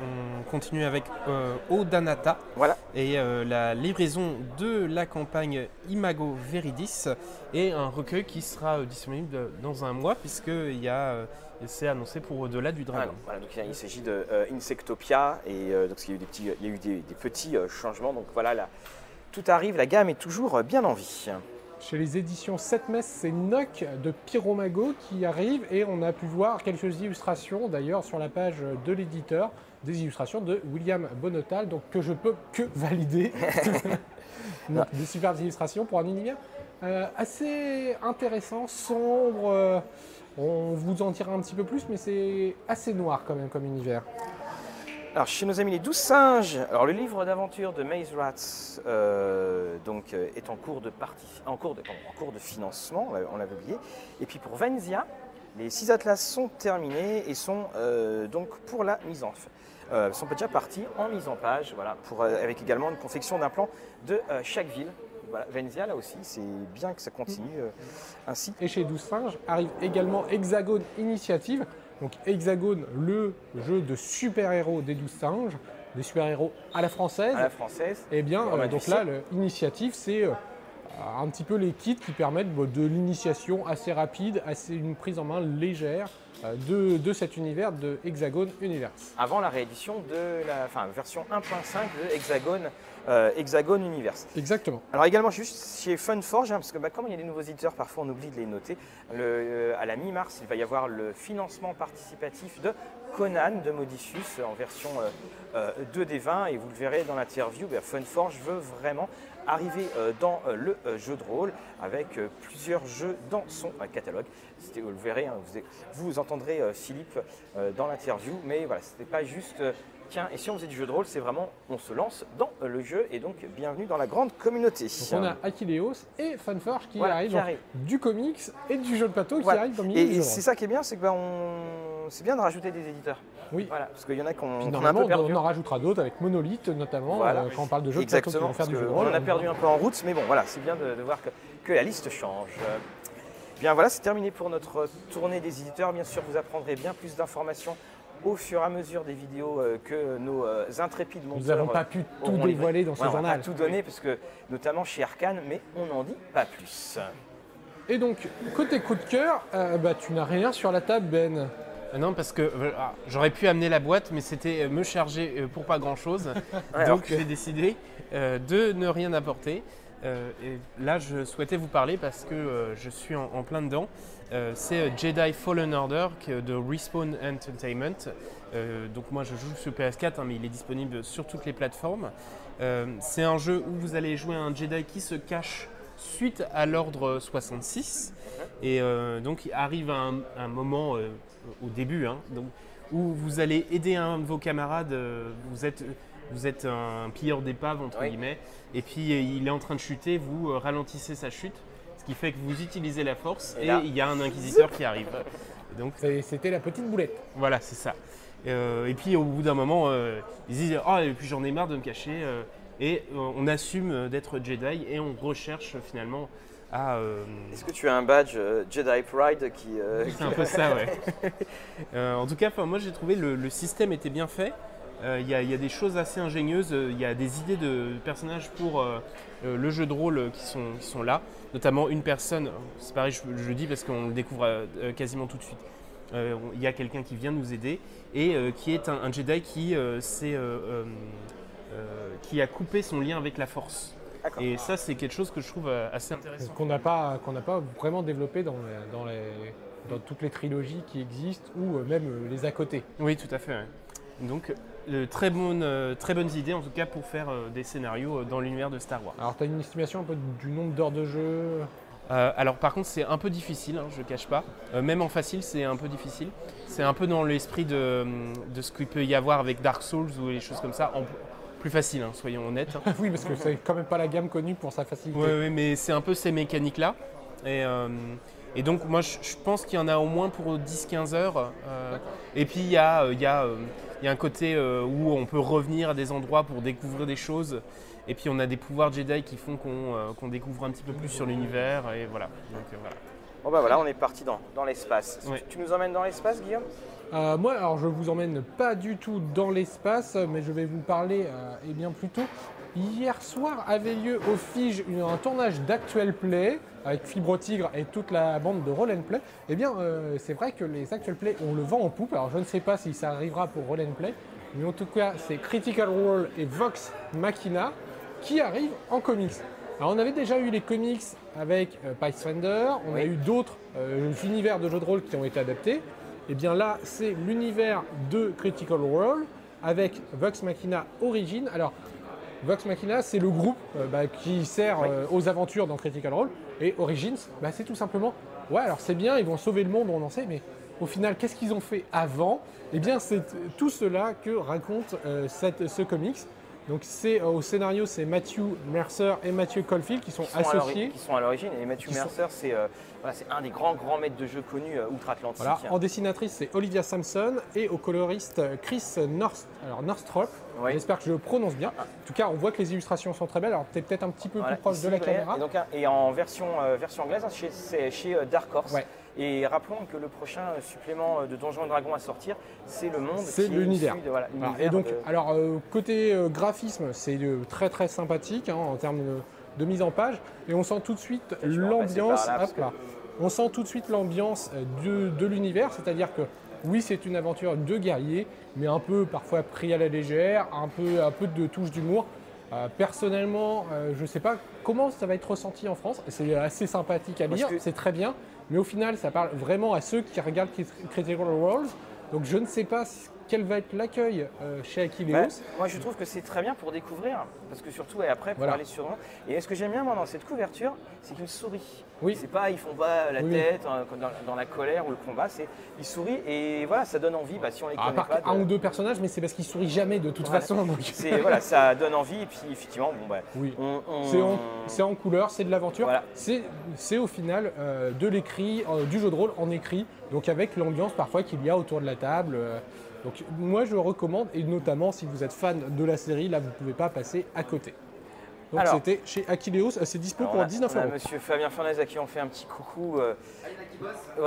on continue avec euh, Odanata
Voilà.
et euh, la livraison de la campagne Imago Veridis et un recueil qui sera euh, disponible dans un mois puisque il y a, euh, c'est annoncé pour au-delà du
Ah
dragon.
non, voilà, donc il il s'agit de euh, Insectopia et euh, donc il y a eu des petits, il y a eu des, des petits euh, changements. Donc voilà, là, tout arrive, la gamme est toujours euh, bien en vie.
Chez les éditions 7 Messes, c'est Noc de Pyromago qui arrive et on a pu voir quelques illustrations d'ailleurs sur la page de l'éditeur, des illustrations de William Bonotal, donc que je peux que valider. Donc, des superbes illustrations pour un univers euh, assez intéressant, sombre. euh, on vous en dira un petit peu plus, mais c'est assez noir quand même comme univers.
Alors chez nos amis les douze singes, alors le livre d'aventure de Maze Rats euh, donc, est en cours de partie, en cours de, en cours de financement, on l'a- on l'avait oublié. Et puis pour Venzia, les six atlas sont terminés et sont euh, donc pour la mise en euh, sont déjà partis en mise en page, voilà, pour, euh, avec également une confection d'un plan de euh, chaque ville. Voilà, Venzia là aussi, c'est bien que ça continue ainsi.
Et chez 12 singes arrive également Hexagone Initiative. Donc Hexagone, le jeu de super-héros des 12 singes, des super-héros à la française.
À la française.
Et bien,
Romain
euh, donc là, l'initiative, c'est un petit peu les kits qui permettent bah, de l'initiation assez rapide, assez une prise en main légère euh, de, de cet univers de Hexagone Universe.
Avant la réédition de la enfin, version 1.5 de Hexagone, euh, Hexagone Universe.
Exactement.
Alors également juste chez Funforge, hein, parce que bah, comme il y a des nouveaux éditeurs, parfois on oublie de les noter, le- euh, à la mi-mars, il va y avoir le financement participatif de Conan de Modicius en version euh, euh, 2D20 et vous le verrez dans l'interview, bah, Funforge veut vraiment arriver euh, dans euh, le euh, jeu de rôle avec plusieurs jeux dans son catalogue. C'était- Vous le verrez, hein, vous, vous entendrez Philippe dans l'interview, mais voilà, c'était pas juste tiens, et si on faisait du jeu de rôle, c'est vraiment on se lance dans le jeu et donc bienvenue dans la grande communauté.
Donc on a Akileos et Funforge qui
Voilà,
arrivent,
qui
donc,
arrive.
du comics et du jeu de plateau
Voilà.
qui arrivent au milieu
Et, et c'est ça qui est bien, c'est que bah, on... c'est bien de rajouter des éditeurs.
Oui.
Voilà, parce qu'il y en a qui ont
Puis
qu'on a un
normalement,
peu perdu.
on en rajoutera d'autres avec Monolith notamment,
Voilà.
euh, quand on parle de jeux de plateau qui
Exactement,
vont faire du jeu de
qu'on
rôle.
en a perdu un peu en route, mais bon, voilà, c'est bien de, de voir que, que la liste change. Bien voilà, c'est terminé pour notre tournée des éditeurs. Bien sûr, vous apprendrez bien plus d'informations au fur et à mesure des vidéos euh, que nos euh, intrépides monteurs.
Nous n'avons pas pu tout dévoiler dans ce
Ouais, on va
journal.
pas tout donner, parce que, notamment chez Arkane, mais on n'en dit pas plus.
Et donc, côté coup de cœur, euh, bah, tu n'as rien sur la table, Ben.
Euh, Non, parce que euh, ah, j'aurais pu amener la boîte, mais c'était euh, me charger pour pas grand chose.
alors
Donc j'ai décidé euh, de ne rien apporter. Euh, et là, je souhaitais vous parler parce que euh, je suis en, en plein dedans. C'est Jedi Fallen Order de Respawn Entertainment. Donc moi, je joue sur PS4, hein, mais il est disponible sur toutes les plateformes. C'est un jeu où vous allez jouer un Jedi qui se cache suite à l'ordre 66. Et donc, il arrive un, un moment au début hein, donc, où vous allez aider un de vos camarades. euh, vous, êtes, vous êtes un pilleur d'épave, entre
Oui.
guillemets, et puis il est en train de chuter. Vous euh, ralentissez sa chute, ce qui fait que vous utilisez la force
Et
il y a un inquisiteur qui arrive. Donc,
C'était la petite boulette.
voilà, c'est ça. Euh, et puis au bout d'un moment, euh, ils disent Ah, et puis j'en ai marre de me cacher. euh, et euh, on assume d'être Jedi et on recherche euh, finalement à. euh,
Est-ce que tu as un badge euh, Jedi Pride qui. euh,
c'est un peu ça, ouais. Euh, en tout cas, moi j'ai trouvé le, le système était bien fait. Euh, Il y, a- il y a des choses assez ingénieuses, euh, il y a des idées de personnages pour euh, euh, le jeu de rôle qui sont, qui sont là. Notamment une personne, c'est pareil, je, je le dis parce qu'on le découvre quasiment tout de suite. Euh, Il y a quelqu'un qui vient nous aider et euh, qui est un, un Jedi qui, euh, euh, euh, euh, qui a coupé son lien avec la Force. Et ça, c'est quelque chose que je trouve euh, assez intéressant.
qu'on n'a pas, qu'on n'a pas vraiment développé dans, les- dans, les- dans toutes les trilogies qui existent ou euh, même euh, les à côté.
Oui, tout à fait. ouais. Donc, euh, très, bonne, euh, très bonnes idées en tout cas pour faire euh, des scénarios dans l'univers de Star Wars.
Alors, tu as une estimation un peu du nombre d'heures de jeu?
Alors par contre c'est un peu difficile, hein, je ne cache pas. même en facile c'est un peu difficile. C'est un peu dans l'esprit de, de ce qu'il peut y avoir avec Dark Souls ou les choses comme ça. En, plus facile, hein, soyons honnêtes.
oui, parce que c'est quand même pas la gamme connue pour sa facilité.
Oui, mais c'est un peu ces mécaniques-là. Et, et donc, moi, je, pense qu'il y en a au moins pour 10-15 heures. Euh, et puis, il y a, il y, a, euh, il y a un côté euh, où on peut revenir à des endroits pour découvrir des choses. Et puis, on a des pouvoirs Jedi qui font qu'on découvre un petit peu plus sur l'univers. Et voilà. Donc, voilà.
Bon, bah voilà, on est parti dans, dans l'espace. Tu nous emmènes dans l'espace, Guillaume?
Moi, alors je vous emmène pas du tout dans l'espace, mais je vais vous parler, et eh bien plutôt Hier soir avait lieu au Fige un tournage d'Actual Play avec Fibre Tigre et toute la bande de Roll Play. Eh bien, euh, c'est vrai que les Actual Play ont le vent en poupe. Alors, je ne sais pas si ça arrivera pour Roll Play, mais en tout cas, c'est Critical Role et Vox Machina qui arrivent en comics. Alors, on avait déjà eu les comics avec euh, Pathfinder, on a eu d'autres euh, univers de jeux de rôle qui ont été adaptés. Eh bien là, c'est l'univers de Critical Role avec Vox Machina Origin. Alors, Vox Machina, c'est le groupe euh, bah, qui sert euh, aux aventures dans Critical Role. Et Origins, bah, c'est tout simplement, ouais, alors c'est bien, ils vont sauver le monde, on en sait, mais au final, qu'est-ce qu'ils ont fait avant? Eh bien, c'est tout cela que raconte euh, ce comics. Donc c'est au scénario, c'est Matthew Mercer et Mathieu Colfield qui sont, associés.
Qui sont à l'origine. Et Matthew Mercer, c'est un des grands grands maîtres de jeu connus outre-Atlantique.
En dessinatrice, c'est Olivia Sampson et au coloriste Chris North, alors Northrop. J'espère que je le prononce bien. En tout cas, on voit que les illustrations sont très belles. Alors, tu es peut-être un petit peu plus proche de la caméra.
Et, donc, et en version, euh, version anglaise, c'est chez euh, Dark Horse. Et rappelons que le prochain supplément euh, de Donjons et Dragons à sortir, c'est le monde.
C'est l'univers. et donc, alors côté graphisme, c'est très très sympathique hein, en termes de, mise en page. Et on sent tout de suite l'ambiance. On sent tout de suite l'ambiance de, de l'univers, c'est-à-dire que oui, c'est une aventure de guerrier, mais un peu parfois pris à la légère, un peu, un peu de touche d'humour. Euh, personnellement, euh, je ne sais pas comment ça va être ressenti en France. C'est assez sympathique à lire, c'est très bien. Mais au final, ça parle vraiment à ceux qui regardent Critical Roles. Donc je ne sais pas quel va être l'accueil euh, chez Aquileos bah,
Moi, je trouve que c'est très bien pour découvrir, parce que surtout, et après, pour aller sur. Et ce que j'aime bien, moi, dans cette couverture, c'est qu'il sourit. Oui. C'est pas, ils font pas la tête hein, dans, la colère ou le combat, c'est ils sourient et voilà, ça donne envie. Bah, si on les
ah, connaît
pas,
un ou deux personnages, mais c'est parce qu'ils sourient jamais de toute façon.
C'est voilà, ça donne envie et puis effectivement, bon bah,
oui. c'est en, couleur, c'est de l'aventure. C'est au final euh, de l'écrit, euh, du jeu de rôle en écrit, donc avec l'ambiance parfois qu'il y a autour de la table. Donc moi je recommande, et notamment si vous êtes fan de la série, là vous ne pouvez pas passer à côté. Donc c'était chez Aquileos, c'est dispo pour 19 euros.
Monsieur Fabien Fernandez à qui on fait un petit coucou. Euh...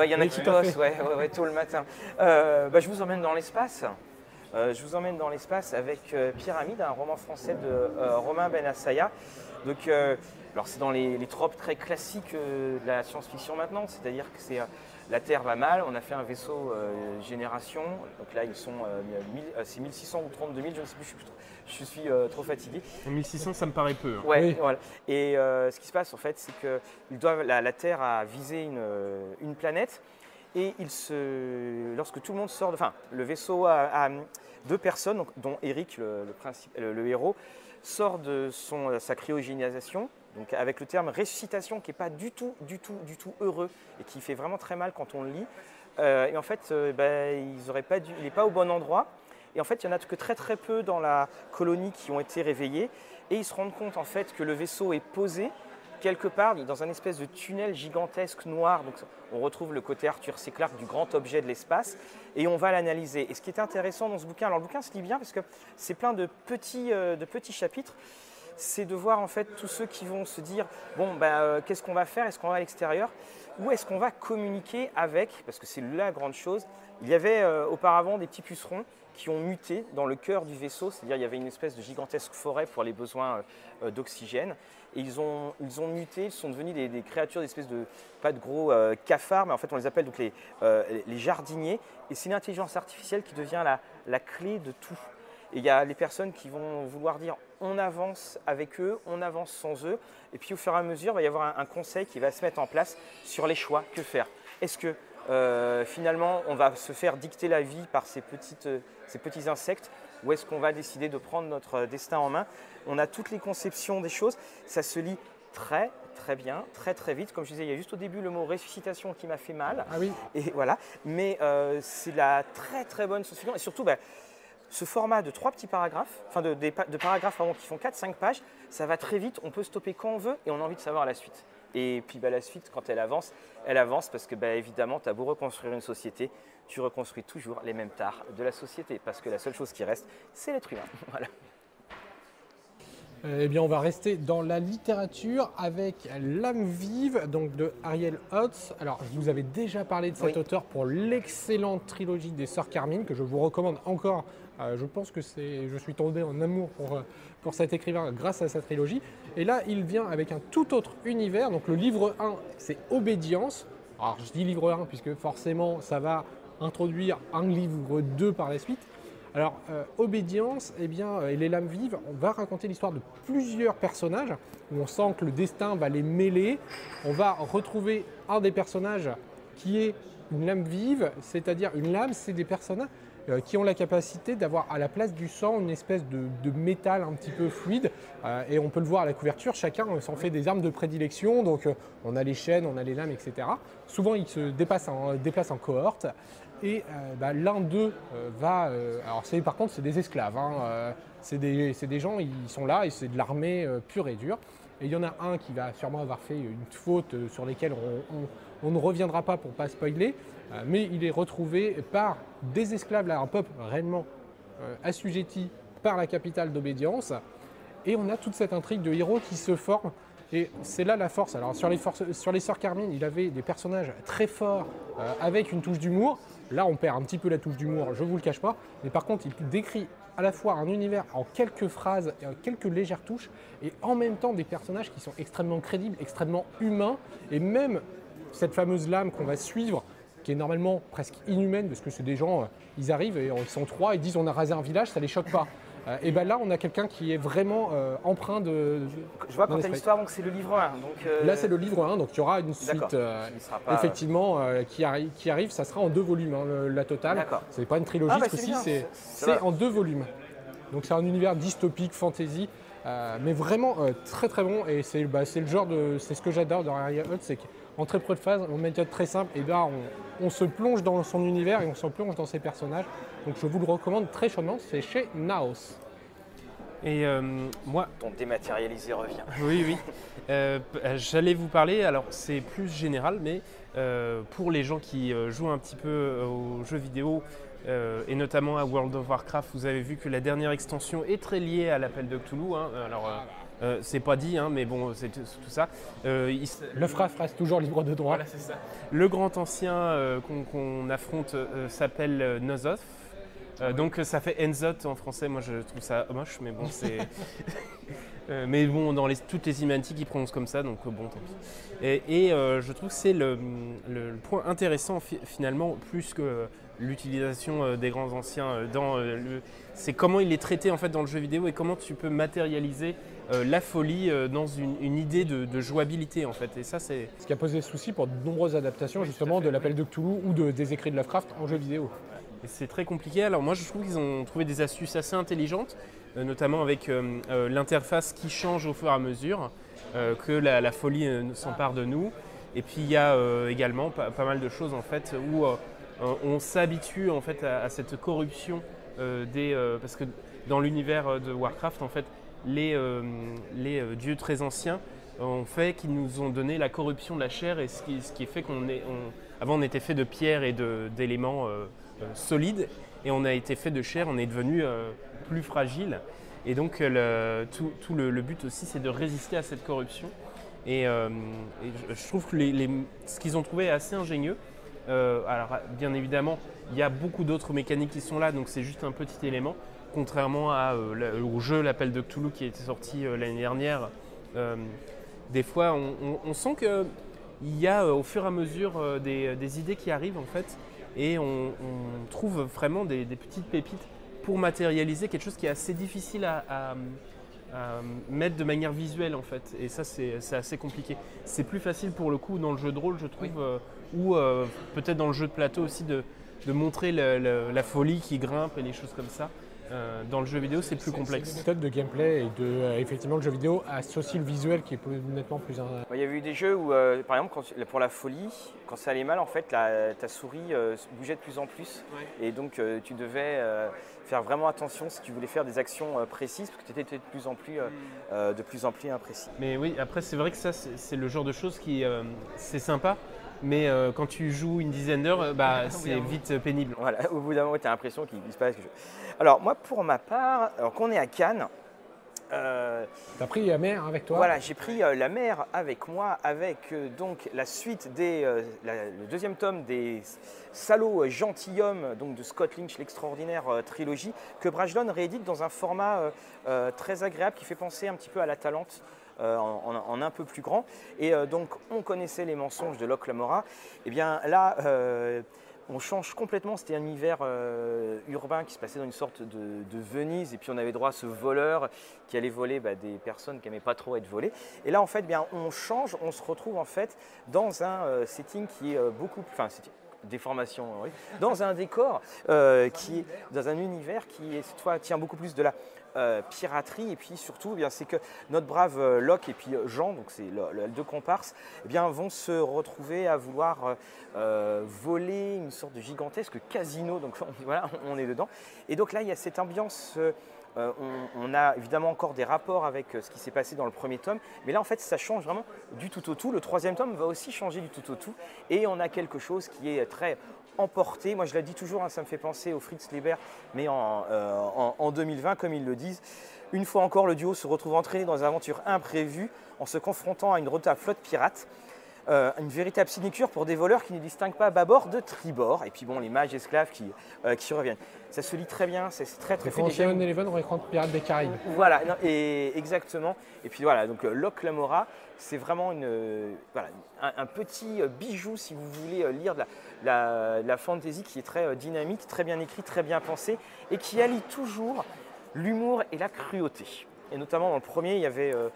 Il y en a qui bossent, ouais, ouais, tôt le matin. Euh, bah, je vous emmène dans l'espace. Euh, je vous emmène dans l'espace avec euh, Pyramide, un roman français de Romain Benassaya. Donc, alors c'est dans les, les, tropes très classiques de la science-fiction maintenant, c'est-à-dire que c'est la Terre va mal, on a fait un vaisseau euh, génération, donc là ils sont, euh, euh, c'est 1600 ou 32 000, je ne sais plus, je suis, trop fatigué.
1600 ça me paraît peu.
Hein. oui. voilà. Et ce qui se passe en fait, c'est que doivent, la, Terre a visé une, planète et il se, lorsque tout le monde sort, enfin le vaisseau a, deux personnes, dont Eric, le, le héros, sort de son, sa cryogénisation donc avec le terme ressuscitation qui n'est pas du tout, du tout, du tout heureux et qui fait vraiment très mal quand on le lit. Euh, et en fait, euh, ben, ils pas il n'est pas au bon endroit. Et en fait, il n'y en a que très très peu dans la colonie qui ont été réveillés. Et ils se rendent compte en fait que le vaisseau est posé quelque part dans un espèce de tunnel gigantesque noir. Donc on retrouve le côté Arthur C. Clarke du grand objet de l'espace et on va l'analyser. Et ce qui est intéressant dans ce bouquin, alors le bouquin se lit bien parce que c'est plein de petits, euh, de petits chapitres c'est de voir en fait tous ceux qui vont se dire bon ben euh, qu'est-ce qu'on va faire? Est-ce qu'on va à l'extérieur? Ou est-ce qu'on va communiquer avec? Parce que c'est la grande chose. Il y avait euh, auparavant des petits pucerons qui ont muté dans le cœur du vaisseau, c'est-à-dire il y avait une espèce de gigantesque forêt pour les besoins euh, d'oxygène. Et ils ont, muté, ils sont devenus des, créatures, des espèces de, pas de gros cafards, mais en fait on les appelle donc les, jardiniers. Et c'est l'intelligence artificielle qui devient la clé de tout. Et il y a les personnes qui vont vouloir dire on avance avec eux, on avance sans eux. Et puis au fur et à mesure, il va y avoir un, conseil qui va se mettre en place sur les choix. Que faire? Est-ce que euh, finalement on va se faire dicter la vie par ces, petites, ces petits insectes? Ou est-ce qu'on va décider de prendre notre destin en main? On a toutes les conceptions des choses. Ça se lit très très bien, très très vite. Comme je disais, il y a juste au début le mot ressuscitation qui m'a fait mal.
Ah oui.
Et voilà. Mais euh, c'est la très très bonne science-fiction. Et surtout, bah, ce format de trois petits paragraphes, enfin de, de paragraphes qui font 4-5 pages, ça va très vite, on peut stopper quand on veut et on a envie de savoir la suite. Et puis bah, la suite, quand elle avance, elle avance parce que bah, évidemment, tu as beau reconstruire une société, tu reconstruis toujours les mêmes tares de la société parce que la seule chose qui reste, c'est l'être humain. voilà.
Eh bien, on va rester dans la littérature avec L'âme vive, donc de Ariel Hotz. Alors, je vous avais déjà parlé de cet auteur pour l'excellente trilogie des Sœurs Carmine, que je vous recommande encore. Euh, je pense que c'est, je suis tombé en amour pour, euh, pour cet écrivain grâce à sa trilogie. Et là, il vient avec un tout autre univers. Donc, le livre 1, c'est Obédience. Alors, je dis livre 1 puisque forcément, ça va introduire un livre 2 par la suite. Alors, euh, Obédience, eh bien, et les lames vives, on va raconter l'histoire de plusieurs personnages où on sent que le destin va les mêler. On va retrouver un des personnages qui est une lame vive, c'est-à-dire une lame, c'est des personnages euh, qui ont la capacité d'avoir à la place du sang une espèce de, métal un petit peu fluide. et on peut le voir à la couverture, chacun s'en fait des armes de prédilection. Donc on a les chaînes, on a les lames, etc. Souvent ils se déplacent en, cohorte. Et euh, bah, l'un d'eux euh, va. Euh, alors, par contre, c'est des esclaves. Hein, c'est, des, gens, ils sont là et c'est de l'armée pure et dure. Et il y en a un qui va sûrement avoir fait une faute sur laquelle on, ne reviendra pas pour ne pas spoiler. mais il est retrouvé par des esclaves, là, un peuple réellement assujetti par la capitale d'obédience. Et on a toute cette intrigue de héros qui se forment et c'est là la force. Alors sur les, sur les Sœurs Carmine, il avait des personnages très forts avec une touche d'humour. Là, on perd un petit peu la touche d'humour, je ne vous le cache pas. Mais par contre, il décrit à la fois un univers en quelques phrases, et quelques légères touches, et en même temps des personnages qui sont extrêmement crédibles, extrêmement humains, et même cette fameuse lame qu'on va suivre, qui est normalement presque inhumaine, parce que c'est des gens, euh, ils arrivent, et ils sont trois, ils disent on a rasé un village, ça les choque pas. Euh, et ben là, on a quelqu'un qui est vraiment euh, empreint de.
Je vois quand tu l'histoire, donc c'est le livre 1. Donc,
euh, Là, c'est le livre 1, donc il y aura une suite, effectivement, qui, qui, arrive. Ça sera en deux volumes, hein, la totale. C'est pas une trilogie, ah, bah, c'est en deux volumes. Donc c'est un univers dystopique, fantasy. mais vraiment très très bon et c'est bah, le genre de c'est ce que j'adore dans Harry Hutt c'est qu'en très peu de phases en méthode très simple et là on, on, se plonge dans son univers et on se plonge dans ses personnages donc je vous le recommande très chaudement, c'est chez Naos.
Et euh, moi.
Ton dématérialisé revient.
Oui, oui. Euh, j'allais vous parler, alors c'est plus général, mais euh, pour les gens qui jouent un petit peu aux jeux vidéo et notamment à World of Warcraft, vous avez vu que la dernière extension est très liée à l'appel de Cthulhu. Hein. Alors. C'est pas dit, hein, mais bon, c'est tout ça.
Le FRAF reste toujours libre de droit.
Voilà, ça. Le grand ancien qu'on affronte s'appelle Nozoth. Euh, donc ça fait Enzot en français, moi je trouve ça moche, mais bon c'est... Euh, mais bon, dans les, toutes les cinématiques, ils prononcent comme ça, donc bon, tant pis. Et, euh, je trouve que c'est le, point intéressant finalement, plus que l'utilisation des grands anciens dans le... C'est comment il est traité en fait dans le jeu vidéo et comment tu peux matérialiser la folie dans une, idée de, jouabilité en fait. Et ça c'est...
Ce qui a posé souci pour de nombreuses adaptations justement de l'appel de Cthulhu ou de, des écrits de Lovecraft en jeu vidéo
c'est très compliqué. Alors moi je trouve qu'ils ont trouvé des astuces assez intelligentes, euh, notamment avec euh, euh, l'interface qui change au fur et à mesure que la, folie s'empare de nous. Et puis il y a également pas, mal de choses en fait où on s'habitue en fait à, cette corruption des parce que dans l'univers de Warcraft en fait les, les dieux très anciens ont fait qu'ils nous ont donné la corruption de la chair et ce qui, qui fait qu'on est avant on était fait de pierre et d'éléments euh, solide et on a été fait de chair, on est devenu euh, plus fragile. Et donc tout, le, but aussi, c'est de résister à cette corruption. Et, euh, je trouve que ce qu'ils ont trouvé est assez ingénieux. alors bien évidemment, il y a beaucoup d'autres mécaniques qui sont là, donc c'est juste un petit élément. Contrairement à, au jeu L'Appel de Cthulhu qui a été sorti l'année dernière, des fois on, sent qu'il y a au fur et à mesure des, des, idées qui arrivent en fait et on, trouve vraiment des, petites pépites pour matérialiser quelque chose qui est assez difficile à, mettre de manière visuelle en fait. Et ça c'est assez compliqué. C'est plus facile pour le coup dans le jeu de rôle je trouve, euh, ou euh, peut-être dans le jeu de plateau aussi de, montrer la folie qui grimpe et les choses comme ça. Euh, dans le jeu vidéo, c'est plus complexe.
C'est méthode de gameplay et de, euh, effectivement, le jeu vidéo associe le visuel qui est plus, nettement plus.
Il y avait eu des jeux où, par exemple, pour la folie, quand ça allait mal, en fait, ta souris bougeait de plus en plus. Et donc, tu devais faire vraiment attention si tu voulais faire des actions précises, parce que tu étais de plus en plus, de plus en plus imprécis.
Mais oui, après, c'est vrai que ça, c'est le genre de choses qui, c'est sympa mais euh, quand tu joues une dizaine d'heures, euh, bah, c'est vite pénible.
Voilà, au bout d'un moment, tu as l'impression qu'il se passe quelque chose. Alors, moi, pour ma part, alors qu'on est à Cannes,
euh, tu as pris la mer avec toi?
Voilà, j'ai pris la mer avec moi, avec donc la suite des, le deuxième tome des Salauds gentilshommes donc de Scott Lynch, l'extraordinaire trilogie, que Brajlon réédite dans un format très agréable qui fait penser un petit peu à la Talente. Euh, en, un peu plus grand. Et euh, donc, on connaissait les mensonges de Locke Lamora. Et eh bien là, euh, on change complètement. C'était un univers urbain qui se passait dans une sorte de, Venise. Et puis, on avait droit à ce voleur qui allait voler bah, des personnes qui n'aimaient pas trop être volées. Et là, en fait, bien, on change. On se retrouve en fait dans un setting qui est beaucoup plus. Enfin, des formations, oui, dans un décor qui est dans un univers qui est, cette fois tient beaucoup plus de la euh, piraterie. Et puis surtout, eh bien, c'est que notre brave euh, Locke et puis euh, Jean, donc c'est les deux comparses, eh bien, vont se retrouver à vouloir voler une sorte de gigantesque casino. Donc voilà, on est dedans. Et donc là, il y a cette ambiance. On, a évidemment encore des rapports avec ce qui s'est passé dans le premier tome, mais là en fait ça change vraiment du tout au tout. Le troisième tome va aussi changer du tout au tout, et on a quelque chose qui est très emporté. Moi, je la dis toujours, hein, ça me fait penser au Fritz Lieber, mais en, 2020, euh, comme ils le disent. Une fois encore, le duo se retrouve entraîné dans une aventure imprévue en se confrontant à une redoutable flotte pirate. Euh, une véritable sinécure pour des voleurs qui ne distinguent pas bâbord de tribord. Et puis bon, les mages esclaves qui, euh, qui reviennent. Ça se lit très bien, c'est très très fait.
Ocean Eleven de Pirates des Caraïbes.
Voilà, et exactement. Et puis voilà, donc Locke Lamora, c'est vraiment une, voilà, un, petit bijou si vous voulez lire de la, la, fantasy qui est très euh, dynamique, très bien écrite, très bien pensée et qui allie toujours l'humour et la cruauté. Et notamment dans le premier, il y avait euh,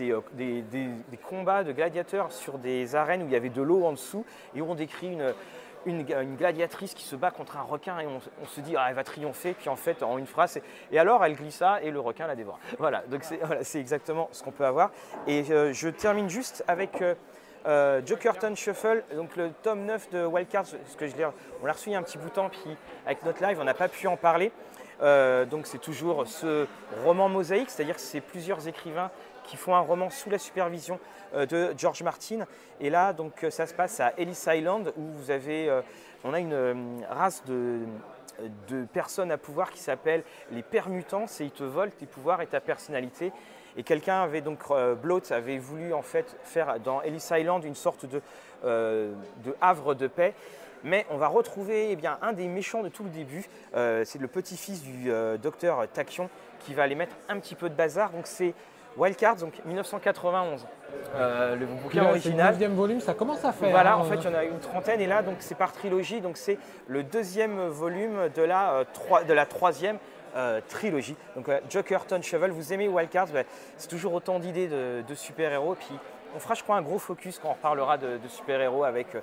euh, des, combats de gladiateurs sur des arènes où il y avait de l'eau en dessous et où on décrit une, une, gladiatrice qui se bat contre un requin et on, se dit ah, elle va triompher, puis en fait en une phrase, et alors elle glissa et le requin la dévore. Voilà, donc c'est exactement ce qu'on peut avoir. Et je termine juste avec euh, Jokerton Shuffle, donc le tome 9 de Wildcard, ce que je on l'a reçu il y a un petit bout de temps, puis avec notre live, on n'a pas pu en parler. Euh, donc c'est toujours ce roman mosaïque, c'est-à-dire que c'est plusieurs écrivains qui font un roman sous la supervision euh, de George Martin. Et là, donc ça se passe à Ellis Island, où vous avez, on a une race de, personnes à pouvoir qui s'appellent les permutants, c'est ils te volent tes pouvoirs et ta personnalité. Et quelqu'un avait donc, euh, avait voulu en fait faire dans Ellis Island une sorte euh, de havre de paix. Mais on va retrouver eh bien, un des méchants de tout le début. Euh, c'est le petit-fils du euh, docteur Tachyon qui va aller mettre un petit peu de bazar. Donc c'est Wildcards, donc 1991. le bouquin original.
Le volume, ça commence à faire.
Voilà, en fait, il y en a une trentaine et là, donc c'est par trilogie, donc c'est le deuxième volume de la, de la troisième. Euh, trilogie. Donc Jokerton Cheval, vous aimez Wildcards, c'est toujours autant d'idées de, super-héros. Puis on fera, je crois, un gros focus quand on reparlera de, super-héros avec euh,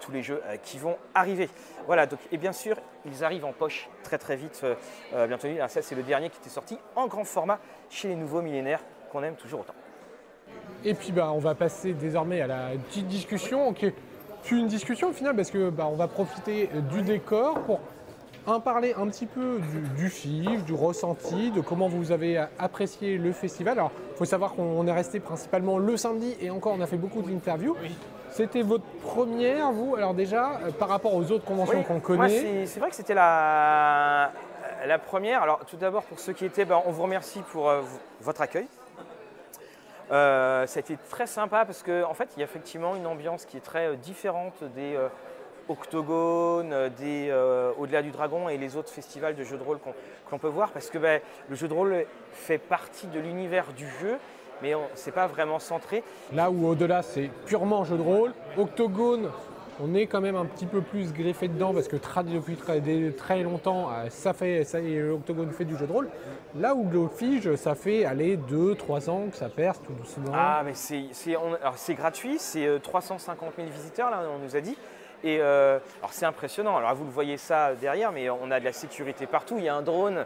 tous les jeux euh, qui vont arriver. Voilà, donc, et bien sûr, ils arrivent en poche très très vite, bien entendu. ça, c'est le dernier qui était sorti en grand format chez les nouveaux millénaires qu'on aime toujours autant.
Et puis, bah, on va passer désormais à la petite discussion, qui est une discussion au final, parce que bah, on va profiter du décor pour en parler un petit peu du, du du ressenti, de comment vous avez apprécié le festival. Alors, il faut savoir qu'on est resté principalement le samedi et encore, on a fait beaucoup d'interviews. C'était votre première, vous Alors déjà, euh, par rapport aux autres conventions qu'on connaît
C'est vrai que c'était la, la première. Alors tout d'abord, pour ceux qui étaient, ben, on vous remercie pour euh, votre accueil. Euh, ça a été très sympa parce qu'en en fait, il y a effectivement une ambiance qui est très différente des, Octogone, euh, des euh, Au-delà du Dragon et les autres festivals de jeux de rôle qu'on peut voir parce que ben, le jeu de rôle fait partie de l'univers du jeu mais ce n'est pas vraiment centré.
Là où au-delà c'est purement jeu de rôle, Octogone on est quand même un petit peu plus greffé dedans parce que depuis très, longtemps, euh, ça fait, ça Octogone fait du jeu de rôle. Là où Glowfish, ça fait aller 2-3 ans que ça perce tout doucement.
Ah, mais c'est gratuit, c'est 350 000 visiteurs, là, on nous a dit. Et alors c'est impressionnant. Alors vous le voyez ça derrière, mais on a de la sécurité partout. Il y a un drone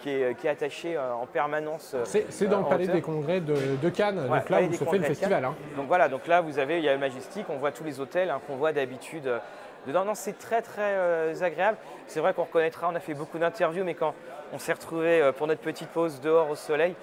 qui, est, attaché en permanence.
C'est dans le palais des congrès de, Cannes, donc là où se fait le festival. Hein.
Donc voilà, donc là vous avez, il y a le Majestic, on voit tous les hôtels hein, qu'on voit d'habitude dedans. Non, c'est très très agréable. C'est vrai qu'on reconnaîtra, on a fait beaucoup d'interviews, mais quand on s'est retrouvé pour notre petite pause dehors au soleil,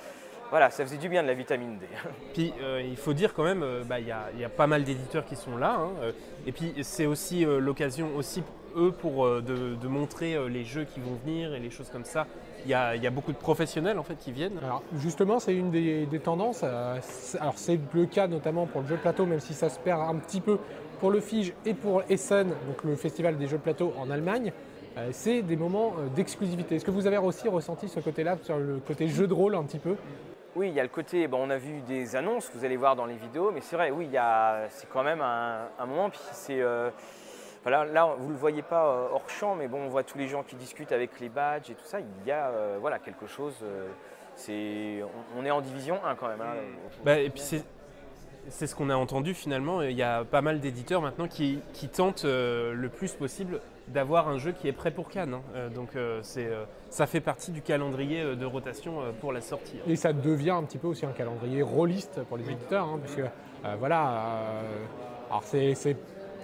voilà, ça faisait du bien de la vitamine D.
Puis euh, il faut dire quand même, euh, bah, il y, a pas mal d'éditeurs qui sont là. Hein, euh, et puis c'est aussi l'occasion aussi eux pour de, montrer les jeux qui vont venir et les choses comme ça. Il y, a, beaucoup de professionnels en fait qui viennent.
Alors justement, c'est une des, tendances. alors c'est le cas notamment pour le jeu de plateau, même si ça se perd un petit peu pour le FIGE et pour Essen, donc le festival des jeux de plateau en Allemagne. c'est des moments d'exclusivité. Est-ce que vous avez aussi ressenti ce côté-là, sur le côté jeu de rôle un petit peu?
Oui, il y a le côté, bon, on a vu des annonces, vous allez voir dans les vidéos, mais c'est vrai, oui, c'est quand même un, moment. Puis c'est, euh, là, vous ne le voyez pas euh, hors champ, mais bon, on voit tous les gens qui discutent avec les badges et tout ça. Il y a euh, voilà, quelque chose. c'est, on, est en division 1 quand même. Hein.
Bah, et puis c'est, c'est ce qu'on a entendu finalement. Il y a pas mal d'éditeurs maintenant qui, tentent le plus possible d'avoir un jeu qui est prêt pour Cannes. Hein. Euh, donc euh, c'est, euh, ça fait partie du calendrier de rotation pour la sortie.
Et ça devient un petit peu aussi un calendrier rôliste pour les éditeurs, hein, puisque voilà, alors c'est,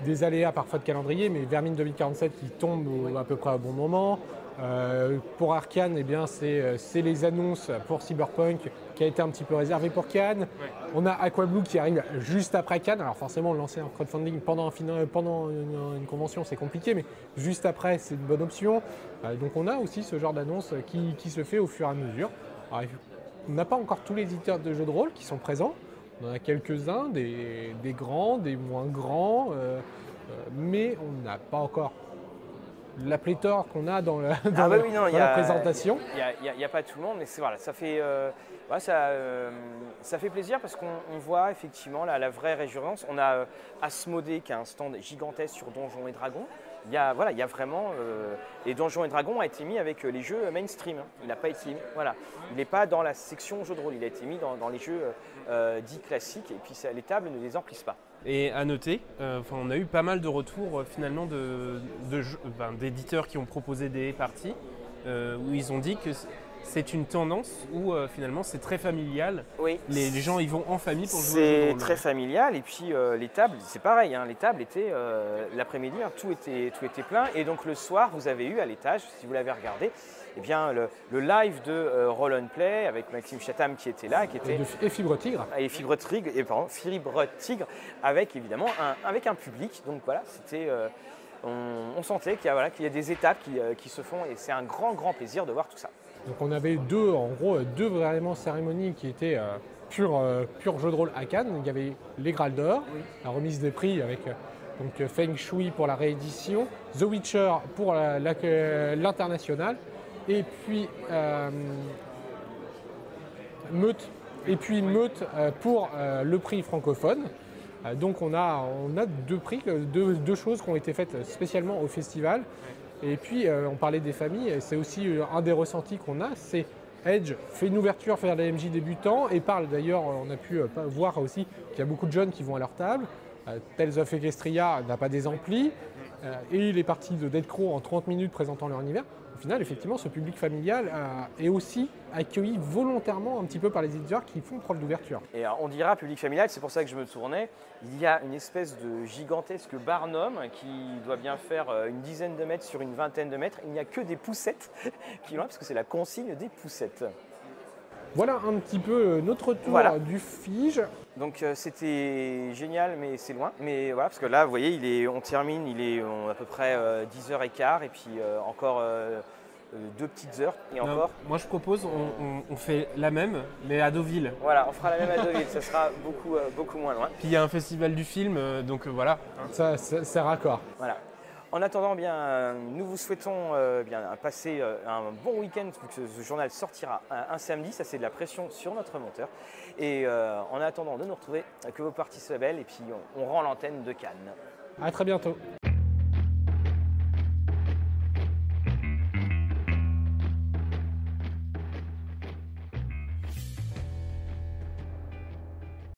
des aléas parfois de calendrier, mais Vermine 2047 qui tombe à peu près au bon moment. Euh, pour Arkane, eh bien, euh, c'est, les annonces pour Cyberpunk qui a été un petit peu réservé pour Cannes. On a Aquablue qui arrive juste après Cannes. Alors forcément, lancer un crowdfunding pendant, pendant une, convention, c'est compliqué, mais juste après, c'est une bonne option. Euh, donc on a aussi ce genre d'annonce qui, se fait au fur et à mesure. on n'a pas encore tous les éditeurs de jeux de rôle qui sont présents. On en a quelques-uns, des, grands, des moins grands, mais on n'a pas encore la pléthore qu'on a dans, la, présentation.
Il n'y a, pas tout le monde, mais voilà, ça fait, euh, ça, euh, ça, fait plaisir parce qu'on voit effectivement la vraie résurgence. On a euh, Asmodée qui a un stand gigantesque sur Donjons et Dragons. Il y a, voilà, il y a vraiment. et Donjons et Dragons a été mis avec les jeux mainstream. Hein. Il n'a pas été mis. Voilà. Il n'est pas dans la section jeux de rôle. Il a été mis dans, les jeux dits classiques. Et puis les tables ne les emplissent pas.
Et à noter, euh, on a eu pas mal de retours euh, finalement d'éditeurs qui ont proposé des parties euh, où ils ont dit que c'est une tendance où finalement c'est très familial.
Oui.
Les, gens y vont en famille pour jouer.
C'est très familial et puis les tables, c'est pareil. Hein, les tables étaient l'après-midi, hein, tout, était, tout était plein et donc le soir vous avez eu à l'étage, si vous l'avez regardé, eh bien, le, live de euh, Roll on Play avec Maxime Chatham qui était là. Qui était,
et Fibre Tigre.
Et Fibre Tigre, et, pardon, Fibre Tigre avec évidemment un, avec un public. Donc voilà, c'était. Euh, on, sentait qu'il y, a, voilà, qu'il y a des étapes qui, euh, qui se font et c'est un grand, grand plaisir de voir tout ça.
Donc on avait deux, en gros, deux vraiment cérémonies qui étaient pur, pur jeu de rôle à Cannes. Il y avait les Graal d'Or, la remise des prix avec donc Feng Shui pour la réédition, The Witcher pour l'international et puis euh, Meute, et puis Meute euh, pour euh, le prix francophone. donc on a, on a deux prix, deux, deux, choses qui ont été faites spécialement au festival. Et puis on parlait des familles, c'est aussi un des ressentis qu'on a, c'est Edge fait une ouverture vers les MJ débutants et parle d'ailleurs, on a pu voir aussi qu'il y a beaucoup de jeunes qui vont à leur table. Tales of Equestria n'a pas des amplis et il est parti de Dead Crow en 30 minutes présentant leur univers au final, effectivement, ce public familial est aussi accueilli volontairement un petit peu par les éditeurs qui font preuve d'ouverture.
Et on dira public familial, c'est pour ça que je me tournais. Il y a une espèce de gigantesque barnum qui doit bien faire euh, une dizaine de mètres sur une vingtaine de mètres. Il n'y a que des poussettes qui vont parce que c'est la consigne des poussettes.
Voilà un petit peu euh, notre tour du Fige.
Donc c'était génial, mais c'est loin. Mais voilà, parce que là, vous voyez, il est, on termine, il est à peu près 10h15 et puis encore deux petites heures et encore.
Moi je propose, on, fait la même, mais à Deauville.
Voilà, on fera la même à Deauville, ça sera beaucoup, beaucoup moins loin.
Puis il y a un festival du film, donc voilà.
Ça, c'est raccord.
Voilà. En attendant, bien, nous vous souhaitons euh, bien, passer euh, un bon week-end, que ce journal sortira un, samedi, ça c'est de la pression sur notre monteur. Et euh, en attendant de nous retrouver, que vos parties soient belles, et puis on, on rend l'antenne de Cannes.
À très bientôt.